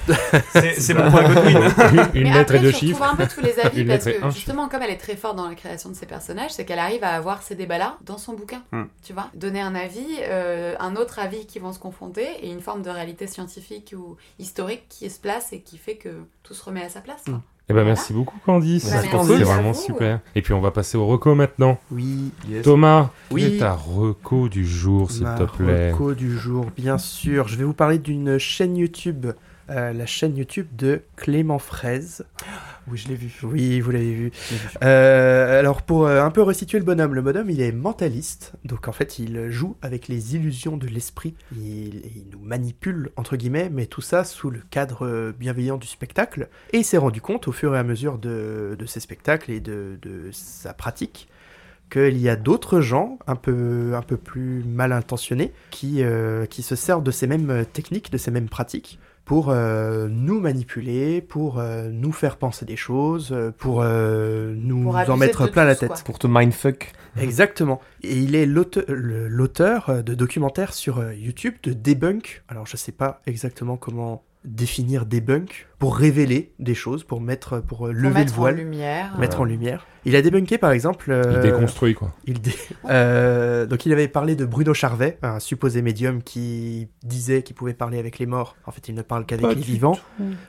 C'est c'est mon point Godwin. Une Mais lettre après, et deux tu chiffres. retrouves un peu tous les avis Une parce lettre et que justement, comme elle est très forte dans la création de ses personnages, c'est qu'elle arrive à avoir ces débats-là dans son bouquin. Hmm. Tu vois, donner un avis, euh, un autre avis qui vont se confronter et une forme de réalité scientifique ou historique qui se place et qui fait que tout se remet à sa place. quoi. Eh ben Voilà. merci beaucoup Candice. Bah, c'est vraiment super. Et puis on va passer au reco maintenant. Oui. Thomas, Oui. est ta reco du jour s'il te plaît reco du jour, bien sûr. Je vais vous parler d'une chaîne YouTube. Euh, la chaîne YouTube de Clément Fraise. Oui, je l'ai vu. Oui, vous l'avez vu. Euh, alors pour euh, un peu resituer le bonhomme, le bonhomme il est mentaliste, donc en fait il joue avec les illusions de l'esprit, il, il nous manipule entre guillemets, mais tout ça sous le cadre bienveillant du spectacle, et il s'est rendu compte au fur et à mesure de, de ses spectacles et de, de sa pratique qu'il y a d'autres gens un peu, un peu plus mal intentionnés qui, euh, qui se servent de ces mêmes techniques, de ces mêmes pratiques pour euh, nous manipuler, pour euh, nous faire penser des choses, euh, pour euh, nous Pour en mettre plein la tête. quoi. Pour te mindfuck. Exactement. Et il est l'auteur de documentaires sur YouTube de debunk. Alors je sais pas exactement comment définir debunk pour révéler des choses, pour mettre, pour euh, Pour lever le mettre en voile, lumière. mettre en lumière. Il a débunké par exemple. Il euh, déconstruit quoi. il dé- Euh, donc il avait parlé de Bruno Charvet, un supposé médium qui disait qu'il pouvait parler avec les morts. En fait, il ne parle qu'avec les vivants.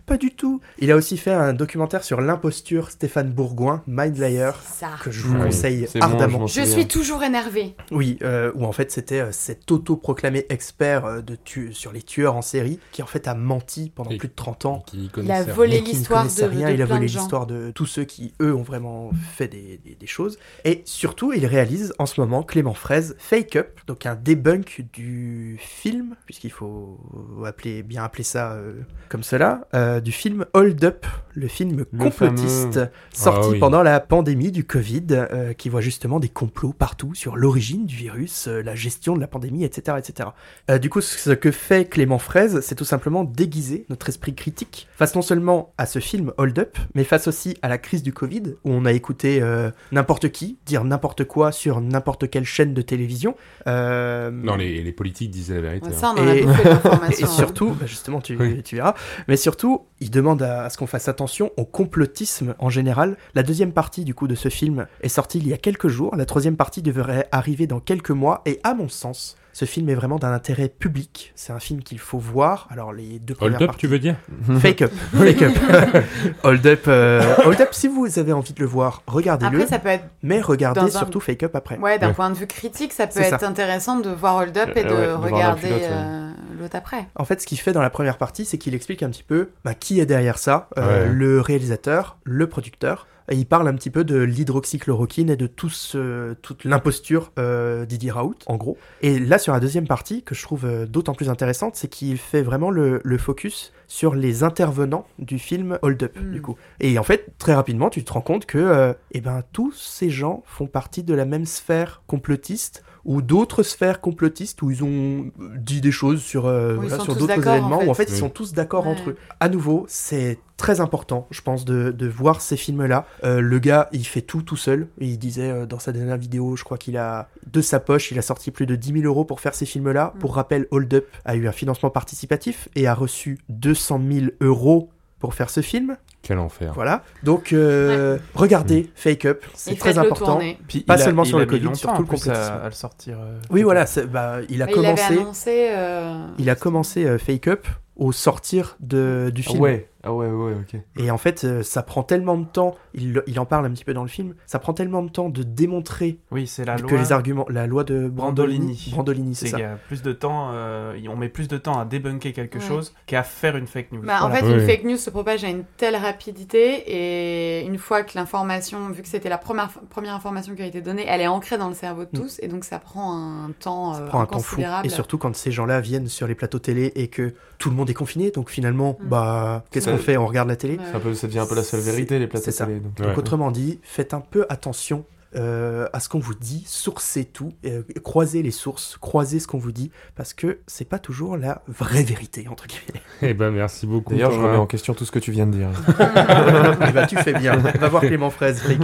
Pas du tout. Il a aussi fait un documentaire sur l'imposture Stéphane Bourgoin, Mind Layer, Ça. que je vous Oui, conseille bon, ardemment. je suis toujours énervée. Oui, euh, où en fait c'était euh, cet auto-proclamé expert euh, de tu- sur les tueurs en série qui en fait a menti pendant Et- plus de 30 ans. Qui Il a volé l'histoire de, rien, de il a plein volé de gens. l'histoire de tous ceux qui eux ont vraiment fait des, des- des choses. Et surtout, il réalise en ce moment Clément Fraise Fake Up, donc un debunk du film, puisqu'il faut appeler, bien appeler ça euh, comme cela, euh, du film Hold Up, le film Le complotiste sorti Ah oui. pendant la pandémie du Covid, euh, qui voit justement des complots partout sur l'origine du virus, euh, la gestion de la pandémie, etc. etc. Euh, du coup, ce que fait Clément Fraise, c'est tout simplement déguiser notre esprit critique face non seulement à ce film Hold Up, mais face aussi à la crise du Covid, où on a écouté euh, n'importe qui dire n'importe quoi sur n'importe quelle chaîne de télévision. Euh, Non, les, les politiques disaient la vérité. Ouais, hein. ça, on en a Et-. Et surtout, bah, justement, tu, Oui. tu verras, mais surtout, il demande à, à ce qu'on fasse attention au complotisme en général. La deuxième partie du coup de ce film est sortie il y a quelques jours, la troisième partie devrait arriver dans quelques mois, et à mon sens, ce film est vraiment d'un intérêt public. C'est un film qu'il faut voir. Alors les deux premières Hold up, parties... tu veux dire Fake up, fake up. Hold up, euh, hold up. Si vous avez envie de le voir, regardez-le. Après, ça peut être, Mais regardez un- surtout fake up après. ouais, d'un Ouais. point de vue critique, ça peut être ça. intéressant de voir Hold Up et de Euh, ouais, de regarder l'autre, euh, l'autre après. En fait, ce qu'il fait dans la première partie, c'est qu'il explique un petit peu bah, qui est derrière ça, euh, Ouais. le réalisateur, le producteur. Il parle un petit peu de l'hydroxychloroquine et de tout ce- toute l'imposture euh, Didier Raoult, en gros. Et là, sur la deuxième partie, que je trouve euh, d'autant plus intéressante, c'est qu'il fait vraiment le, le focus sur les intervenants du film Hold Up, Mm. du coup. Et en fait, très rapidement, tu te rends compte que euh, eh ben, tous ces gens font partie de la même sphère complotiste ou d'autres sphères complotistes où ils ont dit des choses sur, euh, voilà, sur d'autres d'accord, en événements où en fait. fait ils sont tous d'accord entre eux. À nouveau, c'est très important, je pense, de, de voir ces films-là. Euh, le gars, il fait tout tout seul. Il disait euh, dans sa dernière vidéo, je crois qu'il a de sa poche, il a sorti plus de 10 000 euros pour faire ces films-là. Mm. Pour rappel, Hold Up a eu un financement participatif et a reçu 200 000 euros pour faire ce film. Quel enfer. Voilà. Donc, euh, regardez Fake Up, c'est très important. Puis Pas a- seulement sur le Covid, surtout en le plus, complotisme. à, à le sortir. euh, Oui, voilà, c'est- bah, il a Mais il avait commencé. annoncé. euh, Il a commencé euh, Fake Up au sortir de, du film. ouais, ah ouais, ouais, ok. Et en fait, euh, ça prend tellement de temps, il, en parle un petit peu dans le film, ça prend tellement de temps de démontrer Oui, c'est la que loi. les arguments, la loi de Brandolini, Brandolini. C'est ça. qu'il y a plus de temps, euh, on met plus de temps à débunker quelque Ouais. chose qu'à faire une fake news. Bah, en fait, une fake news se propage à une telle rapidité et une fois que l'information, vu que c'était la première, première information qui a été donnée, elle est ancrée dans le cerveau de Mm. tous et donc ça prend un temps Ça euh, prend un temps fou. Et surtout quand ces gens-là viennent sur les plateaux télé et que tout le monde est confiné, donc finalement, Mm. bah, qu'est-ce Ça- qu'on fait On regarde la télé un peu, ça devient un peu la seule vérité, les plateaux c'est ça. télé. donc. Donc Ouais. autrement dit, faites un peu attention euh, à ce qu'on vous dit, sourcez tout, euh, croisez les sources, croisez ce qu'on vous dit, parce que c'est pas toujours la vraie vérité, entre guillemets. Eh ben, merci beaucoup. D'ailleurs, je remets en question tout ce que tu viens de dire. Eh ben, tu fais bien. Va voir Clément Fraise, Frick.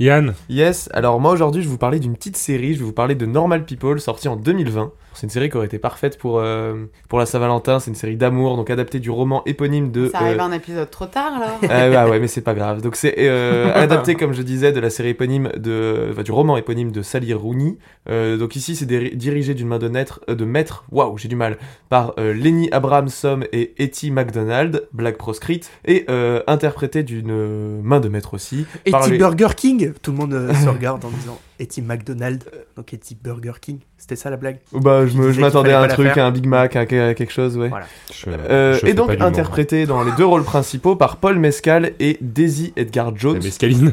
Yann, Yes, alors moi aujourd'hui je vais vous parler d'une petite série, je vais vous parler de Normal People, sortie en 2020. C'est une série qui aurait été parfaite pour, euh, pour la Saint-Valentin, c'est une série d'amour, donc adaptée du roman éponyme de... Ça arrive euh, un épisode trop tard alors. Ah bah ouais, mais c'est pas grave. Donc c'est euh, adapté, comme je disais, de la série éponyme de, enfin, du roman éponyme de Sally Rooney. Euh, donc ici, c'est dirigé d'une main de, naître- euh, de maître, waouh, j'ai du mal, par euh, Lenny Abrahamson et Etty McDonald, blague proscrite, et euh, interprété d'une euh, main de maître aussi. Etty les- Burger King Tout le monde euh, se regarde en disant Etty McDonald, donc Etty Burger King. C'était ça la blague Bah, je m'attendais à un truc, à un Big Mac, à, quelque chose, ouais. Voilà. je- Euh, je et donc interprété dans les deux rôles principaux par Paul Mescal et Daisy Edgar Jones. La mescaline.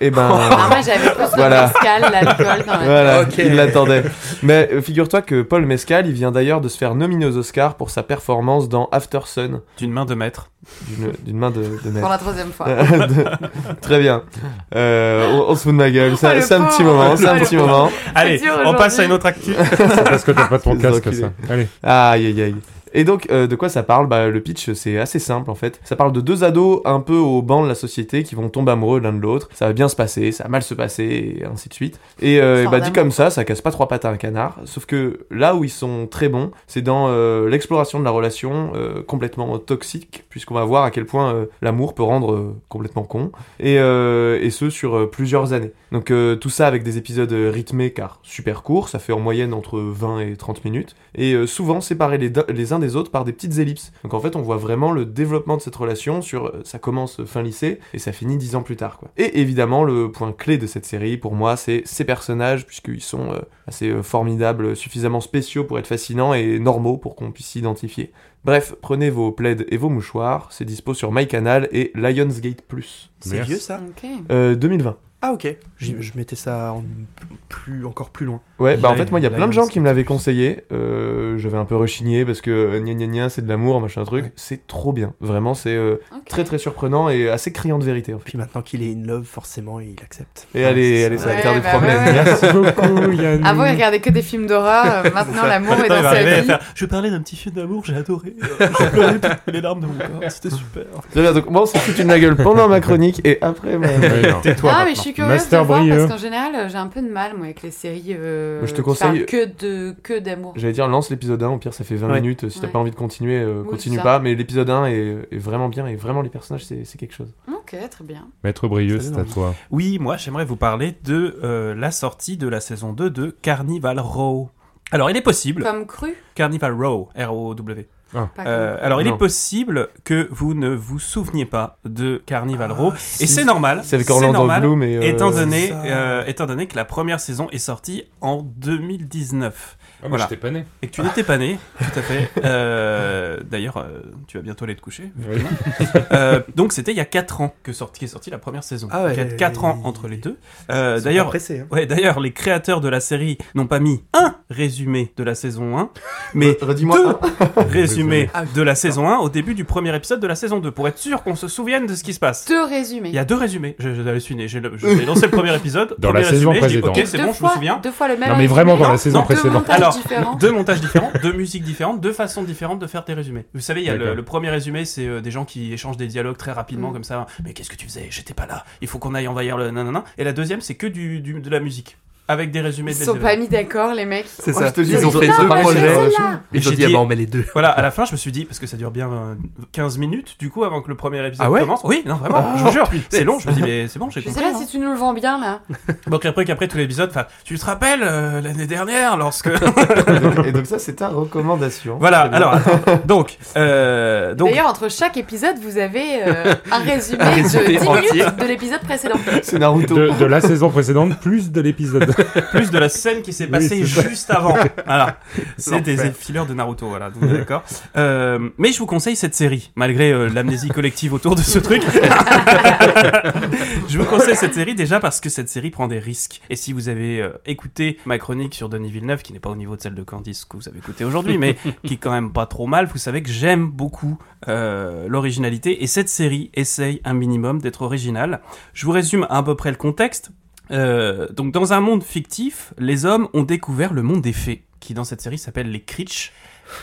Et ben. Ah, moi j'avais plus Voilà. le mescal, l'alcool Voilà, Ok. il l'attendait. Mais euh, figure-toi que Paul Mescal, il vient d'ailleurs de se faire nominer aux Oscars pour sa performance dans After Sun, D'une main de maître. d'une d'une main de, de pour maître. la troisième fois. De- Très bien. Euh, on, on se fout de ma gueule. Oh, C'est un petit moment, c'est un Oh, petit moment. Allez, on passe à une autre actu. C'est parce que t'as pas ton casque, ça. Allez. Aïe aïe aïe. Et donc, euh, de quoi ça parle? Bah, Le pitch, c'est assez simple en fait. Ça parle de deux ados un peu au banc de la société qui vont tomber amoureux l'un de l'autre. Ça va bien se passer, ça va mal se passer, et ainsi de suite. Et euh, bah, dit comme ça, ça casse pas trois pattes à un canard. Sauf que là où ils sont très bons, c'est dans euh, l'exploration de la relation complètement toxique, puisqu'on va voir à quel point l'amour peut rendre complètement con. Et, et ce, sur plusieurs années. Donc tout ça avec des épisodes rythmés, car super courts, ça fait en moyenne entre 20 et 30 minutes. Et souvent séparés les, les uns des autres par des petites ellipses. Donc en fait, on voit vraiment le développement de cette relation sur euh, ça commence fin lycée et ça finit dix ans plus tard. Quoi. Et évidemment, le point clé de cette série, pour moi, c'est ces personnages, puisqu'ils sont euh, assez euh, formidables, suffisamment spéciaux pour être fascinants et normaux pour qu'on puisse s'identifier. Bref, prenez vos plaids et vos mouchoirs, c'est dispo sur MyCanal et Lionsgate Plus. C'est vieux ça? Ok. Euh, 2020. Ah ok. Je mettais ça en plus, encore plus loin. Ouais, bah en fait, moi, il y a plein de gens qui me l'avaient conseillé. Euh, J'avais un peu rechigné parce que euh, gna gna gna, c'est de l'amour, machin truc. Ouais. C'est trop bien. Vraiment, c'est euh, très très surprenant et assez criant de vérité en fait. Puis maintenant qu'il est in love, forcément, il accepte. Et allez, allez, ça va Ouais, faire des bah problèmes. ouais, ouais. Merci beaucoup, Yann. Avant, il regardait que des films d'horreur. euh, Maintenant, l'amour est dans sa vie. faire, Je parlais d'un petit film d'amour, j'ai adoré. J'ai pleuré toutes les larmes de mon corps, c'était super. Très bien, donc moi, on se fout une la gueule pendant ma chronique et après, bah. Tais-toi Suis curieuse Master de voir Brieux. parce qu'en général, euh, j'ai un peu de mal moi avec les séries euh, je te qui conseille- parlent que de que d'amour. j'allais dire, lance l'épisode 1, au pire, ça fait 20 Ouais. minutes. Si t'as Ouais. pas envie de continuer, euh, Oui, continue ça. pas. Mais l'épisode 1 est, est vraiment bien et vraiment, les personnages, c'est c'est quelque chose. Ok, très bien. Maître Brieux, Ça c'est donne à envie. toi. Oui, moi j'aimerais vous parler de euh, la sortie de la saison 2 de Carnival Row. Alors il est possible, Comme cru, Carnival Row, R-O-W. Pas Euh, alors il Non. est possible que vous ne vous souveniez pas de Carnival Row, Ah, et c'est normal. C'est avec Orlando normal, Bloom et. euh, Étant donné, euh, étant donné que la première saison est sortie en 2019 Ah, Voilà. j'étais pas né. et que tu n'étais pas né, tout à fait. Euh, D'ailleurs, euh, tu vas bientôt aller te coucher. Oui. Euh, donc c'était il y a 4 ans que sorti, qu'est sortie la première saison. Ah ouais. Il y a 4 ans entre les deux. Euh, D'ailleurs, hein. Ouais, d'ailleurs, les créateurs de la série n'ont pas mis un résumé de la saison 1, mais deux un. résumés Ah, de la saison 1 au début du premier épisode de la saison 2, pour être sûr qu'on se souvienne de ce qui se passe. deux résumés. Il y a deux résumés. Je, je, je suis né. J'ai lancé le premier épisode. Dans premier la saison résumé, je précédente. Ok, c'est Deux bon, je fois- me souviens. Deux fois le même Non, mais vraiment dans la saison précédente. montages Alors, différents. deux montages différents, deux musiques différentes, deux façons différentes de faire tes résumés. Vous savez, il y a le, premier résumé, c'est euh, des gens qui échangent des dialogues très rapidement Mm. comme ça. Mais qu'est-ce que tu faisais? J'étais pas là. Il faut qu'on aille envahir le nanana. Et la deuxième, c'est que du, du- de la musique. Avec des résumés Ils des sont pas mis d'accord, les mecs. C'est ça. je te dis, ils ont fait fait ce un projet. celle-là. Ils ont J'ai dit, ah bah on met les deux. Voilà, à la fin, je me suis dit, parce que ça dure bien euh, 15 minutes, du coup, avant que le premier épisode Ah ouais commence. Oui, non, vraiment, Ah, je vous jure. putain. C'est long, je me dis, mais c'est bon, j'ai Je compris. sais pas hein. si tu nous le vends bien, là. Donc après qu'après tout l'épisode, enfin, tu te rappelles euh, l'année dernière lorsque et, donc, et ça, c'est ta recommandation. voilà. Alors attends. donc euh, donc D'ailleurs, entre chaque épisode, vous avez euh, un résumé de résumé 10 entier. minutes de l'épisode précédent. c'est Naruto. De, de la saison précédente, plus de l'épisode. plus de la scène qui s'est Oui, passée juste avant. Voilà, c'est des fileurs de Naruto. Voilà, donc, d'accord. Euh, mais je vous conseille cette série, malgré euh, l'amnésie collective autour de ce truc. je vous conseille cette série déjà parce que cette série prend des risques. Et si vous avez euh, écouté ma chronique sur Denis Villeneuve, qui n'est pas au niveau de celle de Candice que vous avez écouté aujourd'hui, mais qui est quand même pas trop mal, vous savez que j'aime beaucoup euh, l'originalité et cette série essaye un minimum d'être originale. Je vous résume à peu près le contexte. Euh, donc dans un monde fictif, les hommes ont découvert le monde des fées, qui dans cette série s'appelle les Critch.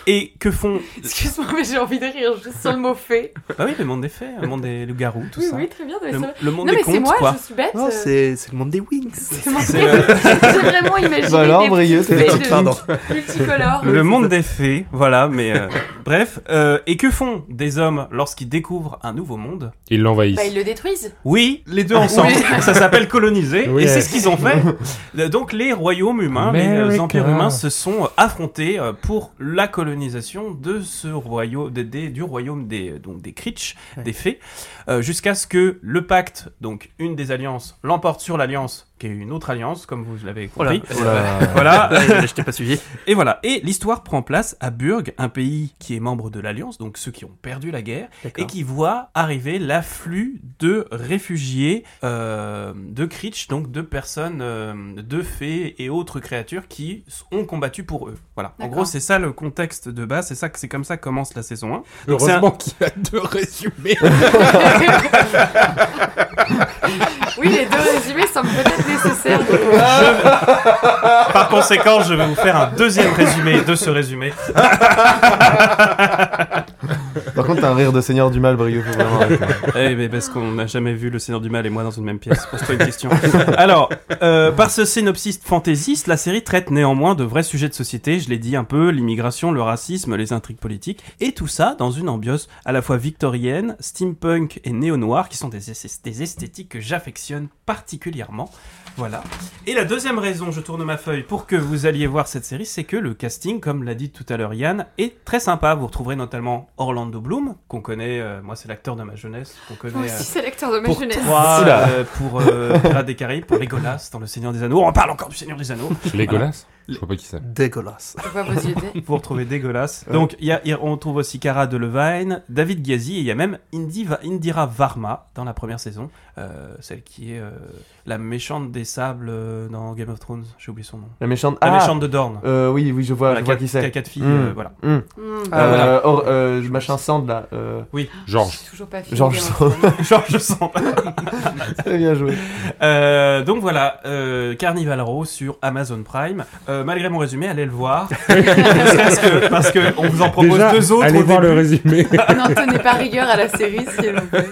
Et que font Excuse-moi, mais j'ai envie de rire juste sur le mot fait. Bah oui, le monde des fées, le monde des loups-garous, tout Oui, ça. oui, très bien. Le, le monde Non, des mais c'est contes, moi, quoi. je suis bête. Non, euh, c'est c'est le monde des wings. c'est euh, J'ai vraiment imaginé alors, des de Pardon. multicolores. Le monde des fées, voilà, mais euh, bref. Euh, et que font des hommes lorsqu'ils découvrent un nouveau monde Ils l'envahissent. Bah, ils le détruisent. Oui, les deux ensemble. Oui. Ça s'appelle coloniser, Oui, et c'est ce qu'ils ont fait. Donc les royaumes humains, les empires humains se sont affrontés pour la colonisation de ce royaume, du royaume des donc des Critch, Ouais. des fées, euh, jusqu'à ce que le pacte, donc une des alliances, l'emporte sur l'alliance, qui est une autre alliance, comme vous l'avez Voilà. compris. Voilà. Je t'ai pas suivi. Et voilà. Et l'histoire prend place à Burg, un pays qui est membre de l'Alliance, donc ceux qui ont perdu la guerre, et qui voit arriver l'afflux de réfugiés euh, de Critch, donc de personnes, euh, de fées et autres créatures qui ont combattu pour eux. Voilà. En gros, c'est ça le contexte de base, c'est ça que c'est comme ça que commence la saison 1. Donc, Heureusement qu'il y a deux résumés. oui, les deux résumés semblent peut-être nécessaires. Par conséquent, je vais vous faire un deuxième résumé de ce résumé. Par contre, t'as un rire de Seigneur du Mal, arrêter. Eh ben parce qu'on n'a jamais vu le Seigneur du Mal et moi dans une même pièce. Pose-toi une question. Alors, euh, par ce synopsis fantaisiste, la série traite néanmoins de vrais sujets de société. Je l'ai dit un peu, l'immigration, le racisme, les intrigues politiques, et tout ça dans une ambiance à la fois victorienne, steampunk et néo-noir, qui sont des, es- des esthétiques que j'affectionne particulièrement. Voilà. Et la deuxième raison, je tourne ma feuille pour que vous alliez voir cette série, c'est que le casting, comme l'a dit tout à l'heure Yann, est très sympa. Vous retrouverez notamment Orlando Bloom, qu'on connaît, euh, moi c'est l'acteur de ma jeunesse, qu'on connaît. Moi aussi, c'est l'acteur de ma pour jeunesse. trois, euh, pour euh, Pirates des Caraïbes, pour Legolas dans Le Seigneur des Anneaux. On parle encore du Seigneur des Anneaux. Legolas Je vois pas qui c'est. Dégueulasse. Je vois vos yeux. Vous retrouvez Dégueulasse. Donc, il y a, il y a- on trouve aussi Cara Delevingne, David Ghazi, et il y a même Indi Indira Varma dans la première saison, euh, celle qui est euh, la méchante des sables euh, dans Game of Thrones. J'ai oublié son nom. La méchante. La Ah méchante de Dorne. euh, Oui, oui, je vois, Voilà, je vois qui a- qui c'est. qui a quatre filles, Mm. euh, voilà. Mm. Hmm. Ah, Euh, voilà. or- euh, machin Sand là. Euh, Georges. J'ai toujours pas fini. Georges Game of Thrones. Genre, je sens. très bien joué. Euh, donc voilà, euh, Carnival Row sur Amazon Prime. Euh, malgré mon résumé, allez le voir. parce que, parce que on vous en propose Déjà, deux autres allez au voir début. le résumé. N'en tenez pas rigueur à la série, s'il vous plaît.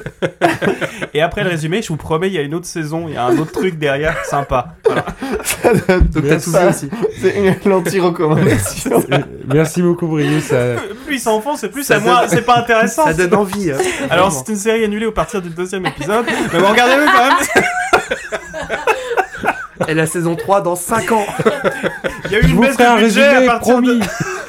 Et après le résumé, je vous promets, il y a une autre saison, il y a un autre truc derrière, sympa. Voilà. Donc t'as tout aussi. C'est une l'anti-recommandation. Merci beaucoup, Brieux. Ça... Plus ils s'enfoncent, plus Ça c'est moins, donne- c'est pas intéressant. Ça donne envie. hein. Alors c'est une série annulée au partir du deuxième épisode, mais bon, regardez-le quand même. Et la saison 3 dans 5 ans. Il y a eu Je une baisse de budget à résumé, partir de... promis.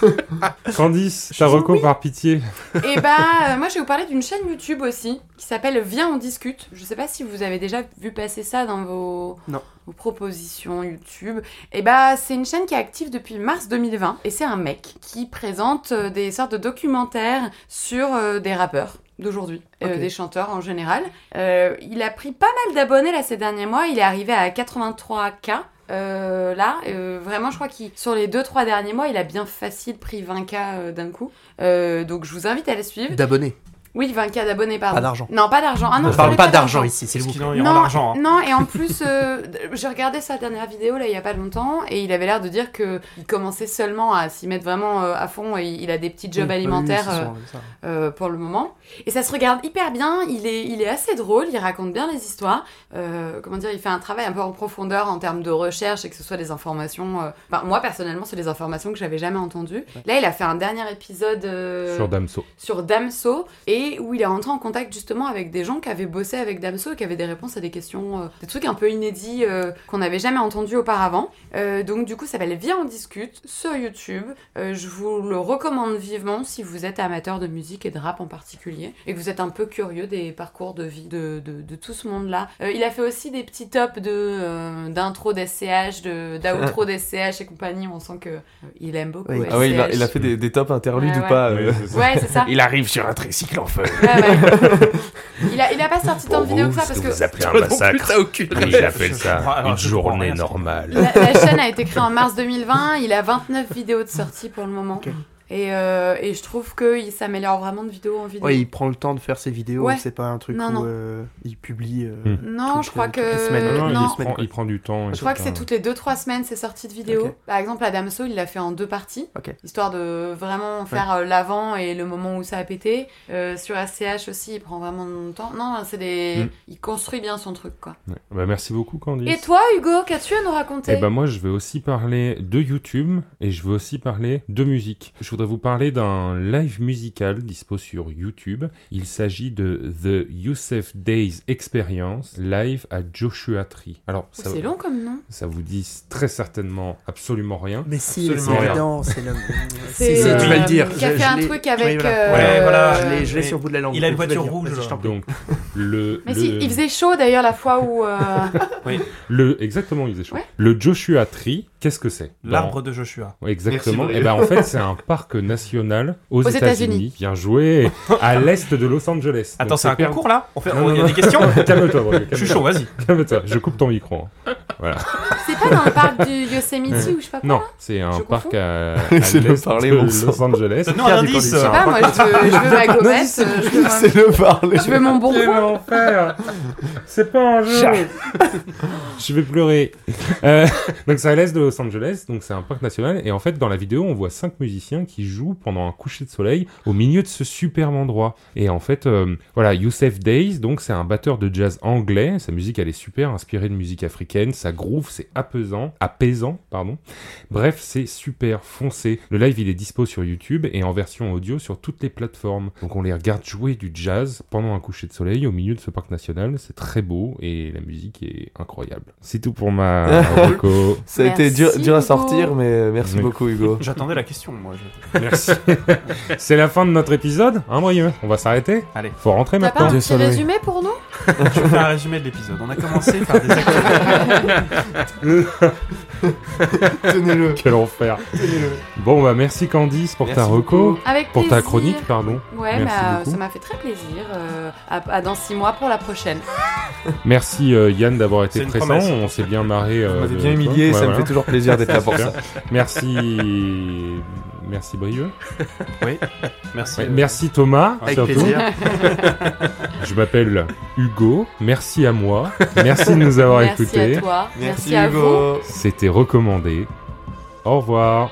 Candice, ta reco par pitié. Et bah, euh, moi je vais vous parler d'une chaîne YouTube aussi qui s'appelle Viens on discute. Je sais pas si vous avez déjà vu passer ça dans vos, Non. vos propositions YouTube. Et bah, c'est une chaîne qui est active depuis mars 2020 et c'est un mec qui présente euh, des sortes de documentaires sur euh, des rappeurs d'aujourd'hui, euh, des chanteurs en général. Euh, il a pris pas mal d'abonnés là ces derniers mois. Il est arrivé à 83K. euh, là, vraiment, je crois qu'il sur les 2-3 derniers mois, il a bien facile pris 20K euh, d'un coup. Donc, je vous invite à le suivre. D'abonnés. Oui, 20K d'abonnés, pardon. Pas d'argent. Non, pas d'argent. Ah non, On parle pas d'argent ici, s'il vous Parce plaît. qu'il en- il rend l'argent. hein. non, et en plus, euh, j'ai regardé sa dernière vidéo là il y a pas longtemps et il avait l'air de dire que il commençait seulement à s'y mettre vraiment euh, à fond et il a des petits jobs Oui, alimentaires oui, c'est euh, euh, pour le moment. Et ça se regarde hyper bien, il est, il est assez drôle, il raconte bien les histoires. Euh, comment dire, il fait un travail un peu en profondeur en termes de recherche et que ce soit des informations. euh, Enfin, moi personnellement, c'est des informations que j'avais jamais entendues. Là, il a fait un dernier épisode euh, Sur Damso. sur Damso et où il est rentré en contact justement avec des gens qui avaient bossé avec Damso et qui avaient des réponses à des questions, euh, des trucs un peu inédits euh, qu'on n'avait jamais entendus auparavant. Euh, donc du coup, ça s'appelle Viens on discute sur YouTube. Euh, je vous le recommande vivement si vous êtes amateur de musique et de rap en particulier et que vous êtes un peu curieux des parcours de vie de, de, de tout ce monde-là. Euh, il a fait aussi des petits tops de euh, d'intro d'SCH, de d'outro d'SCH et compagnie. On sent que euh, il aime beaucoup. Oui. Ah ouais, il a, SCH. il a fait des, des top interludes Ouais, ou ouais. pas euh, Ouais, c'est ça. Il arrive sur un tricycle en feu. Ouais, ouais. il, a, il a pas sorti tant de vidéos que ça parce que appelez non plus, t'as aucune Oui, j'appelle ça une journée normale. la, la chaîne a été créée en mars 2020. Il a 29 vidéos de sortie pour le moment. Et, euh, et je trouve qu'il s'améliore vraiment de vidéo en vidéo. Ouais, il prend le temps de faire ses vidéos, Ouais. c'est pas un truc Non, où non. euh, il publie. euh, Hmm. Non, je crois que. semaines. Non, il, prend, il prend du temps. Je crois que c'est toutes les 2-3 semaines ces sorties de vidéos. Par exemple, la Damso, il l'a fait en deux parties. Ok. Histoire de vraiment faire euh, l'avant et le moment où ça a pété. Euh, sur SCH aussi, il prend vraiment de temps. Non, c'est des. Mm. Il construit bien son truc, quoi. Ouais. Bah, merci beaucoup, Candice. Et toi, Hugo, qu'as-tu à nous raconter? Eh ben moi, je vais aussi parler de YouTube et je vais aussi parler de musique. Je voudrais vous parler d'un live musical dispo sur YouTube. Il s'agit de The Youssef Days Experience live à Joshua Tree. Alors, Oh, C'est long comme nom. ça vous dit très certainement absolument rien. Mais si, c'est évident, c'est le. C'est, tu vas le dire. Qui a Je- fait je un truc avec. Oui, voilà. euh, Ouais, voilà. Je l'ai- je sur le bout de la langue. il a une voiture dire. rouge, je. Donc, le, Mais le- si, il faisait chaud d'ailleurs la fois où. euh, le exactement, il faisait chaud. Ouais. Le Joshua Tree, qu'est-ce que c'est? L'arbre de Joshua. Exactement. Merci, Et ben en fait, c'est un parc national aux, Aux États-Unis. Bien joué. À l'est de Los Angeles. Attends, c'est un per- concours là? On fait... Non, non, Il y a non. des questions? Calme-toi, Bruno, Je suis chaud, vas-y. Calme-toi. Je coupe ton micro. hein. C'est pas dans le parc du Yosemite ou je sais pas quoi Non, c'est un Je parc confonds à, à l'est de. Los Angeles. Donne-nous un indice. Je sais pas, moi je veux, je veux ma gommette, euh, je veux, ma- C'est le parler. je veux mon Quel bonbon. enfer C'est pas un jeu Je vais pleurer. Euh, donc c'est à l'est de Los Angeles, donc c'est un parc national, et en fait dans la vidéo on voit cinq musiciens qui jouent pendant un coucher de soleil au milieu de ce superbe endroit. Et en fait, euh, voilà, Youssef Days, donc c'est un batteur de jazz anglais, sa musique elle est super inspirée de musique africaine, sa groove c'est apaisant, apaisant, pardon. Bref, c'est super foncé. Le live il est dispo sur YouTube et en version audio sur toutes les plateformes. Donc on les regarde jouer du jazz pendant un coucher de soleil au milieu de ce parc national, c'est très beau et la musique est incroyable. C'est tout pour ma. Ça a été dur, Merci, dur à sortir, mais merci Oui. beaucoup, Hugo. J'attendais la question, moi. je- Merci. c'est la fin de notre épisode, hein Brieux On va s'arrêter Allez. Faut rentrer T'as pas un maintenant. petit résumé pour nous? Je vais faire un résumé de l'épisode. On a commencé par des. Tenez-le. Quel enfer. Bon bah merci Candice pour ta reco. Avec Pour ta chronique, pardon. Ouais, Merci bah, beaucoup. ça m'a fait très plaisir. euh, à, à dans six mois pour la prochaine. Merci euh, Yann d'avoir été présent. promesse. On s'est bien marré. Euh, m'avez de- bien humilié, Ouais, ça me fait toujours plaisir d'être là pour ça. Merci. Merci Brieux. Oui. Merci. Ouais, merci Thomas. Avec surtout. plaisir. Je m'appelle Hugo. Merci à moi. Merci de nous avoir Merci écoutés. à toi. Merci, Merci à vous. Hugo. C'était recommandé. Au revoir.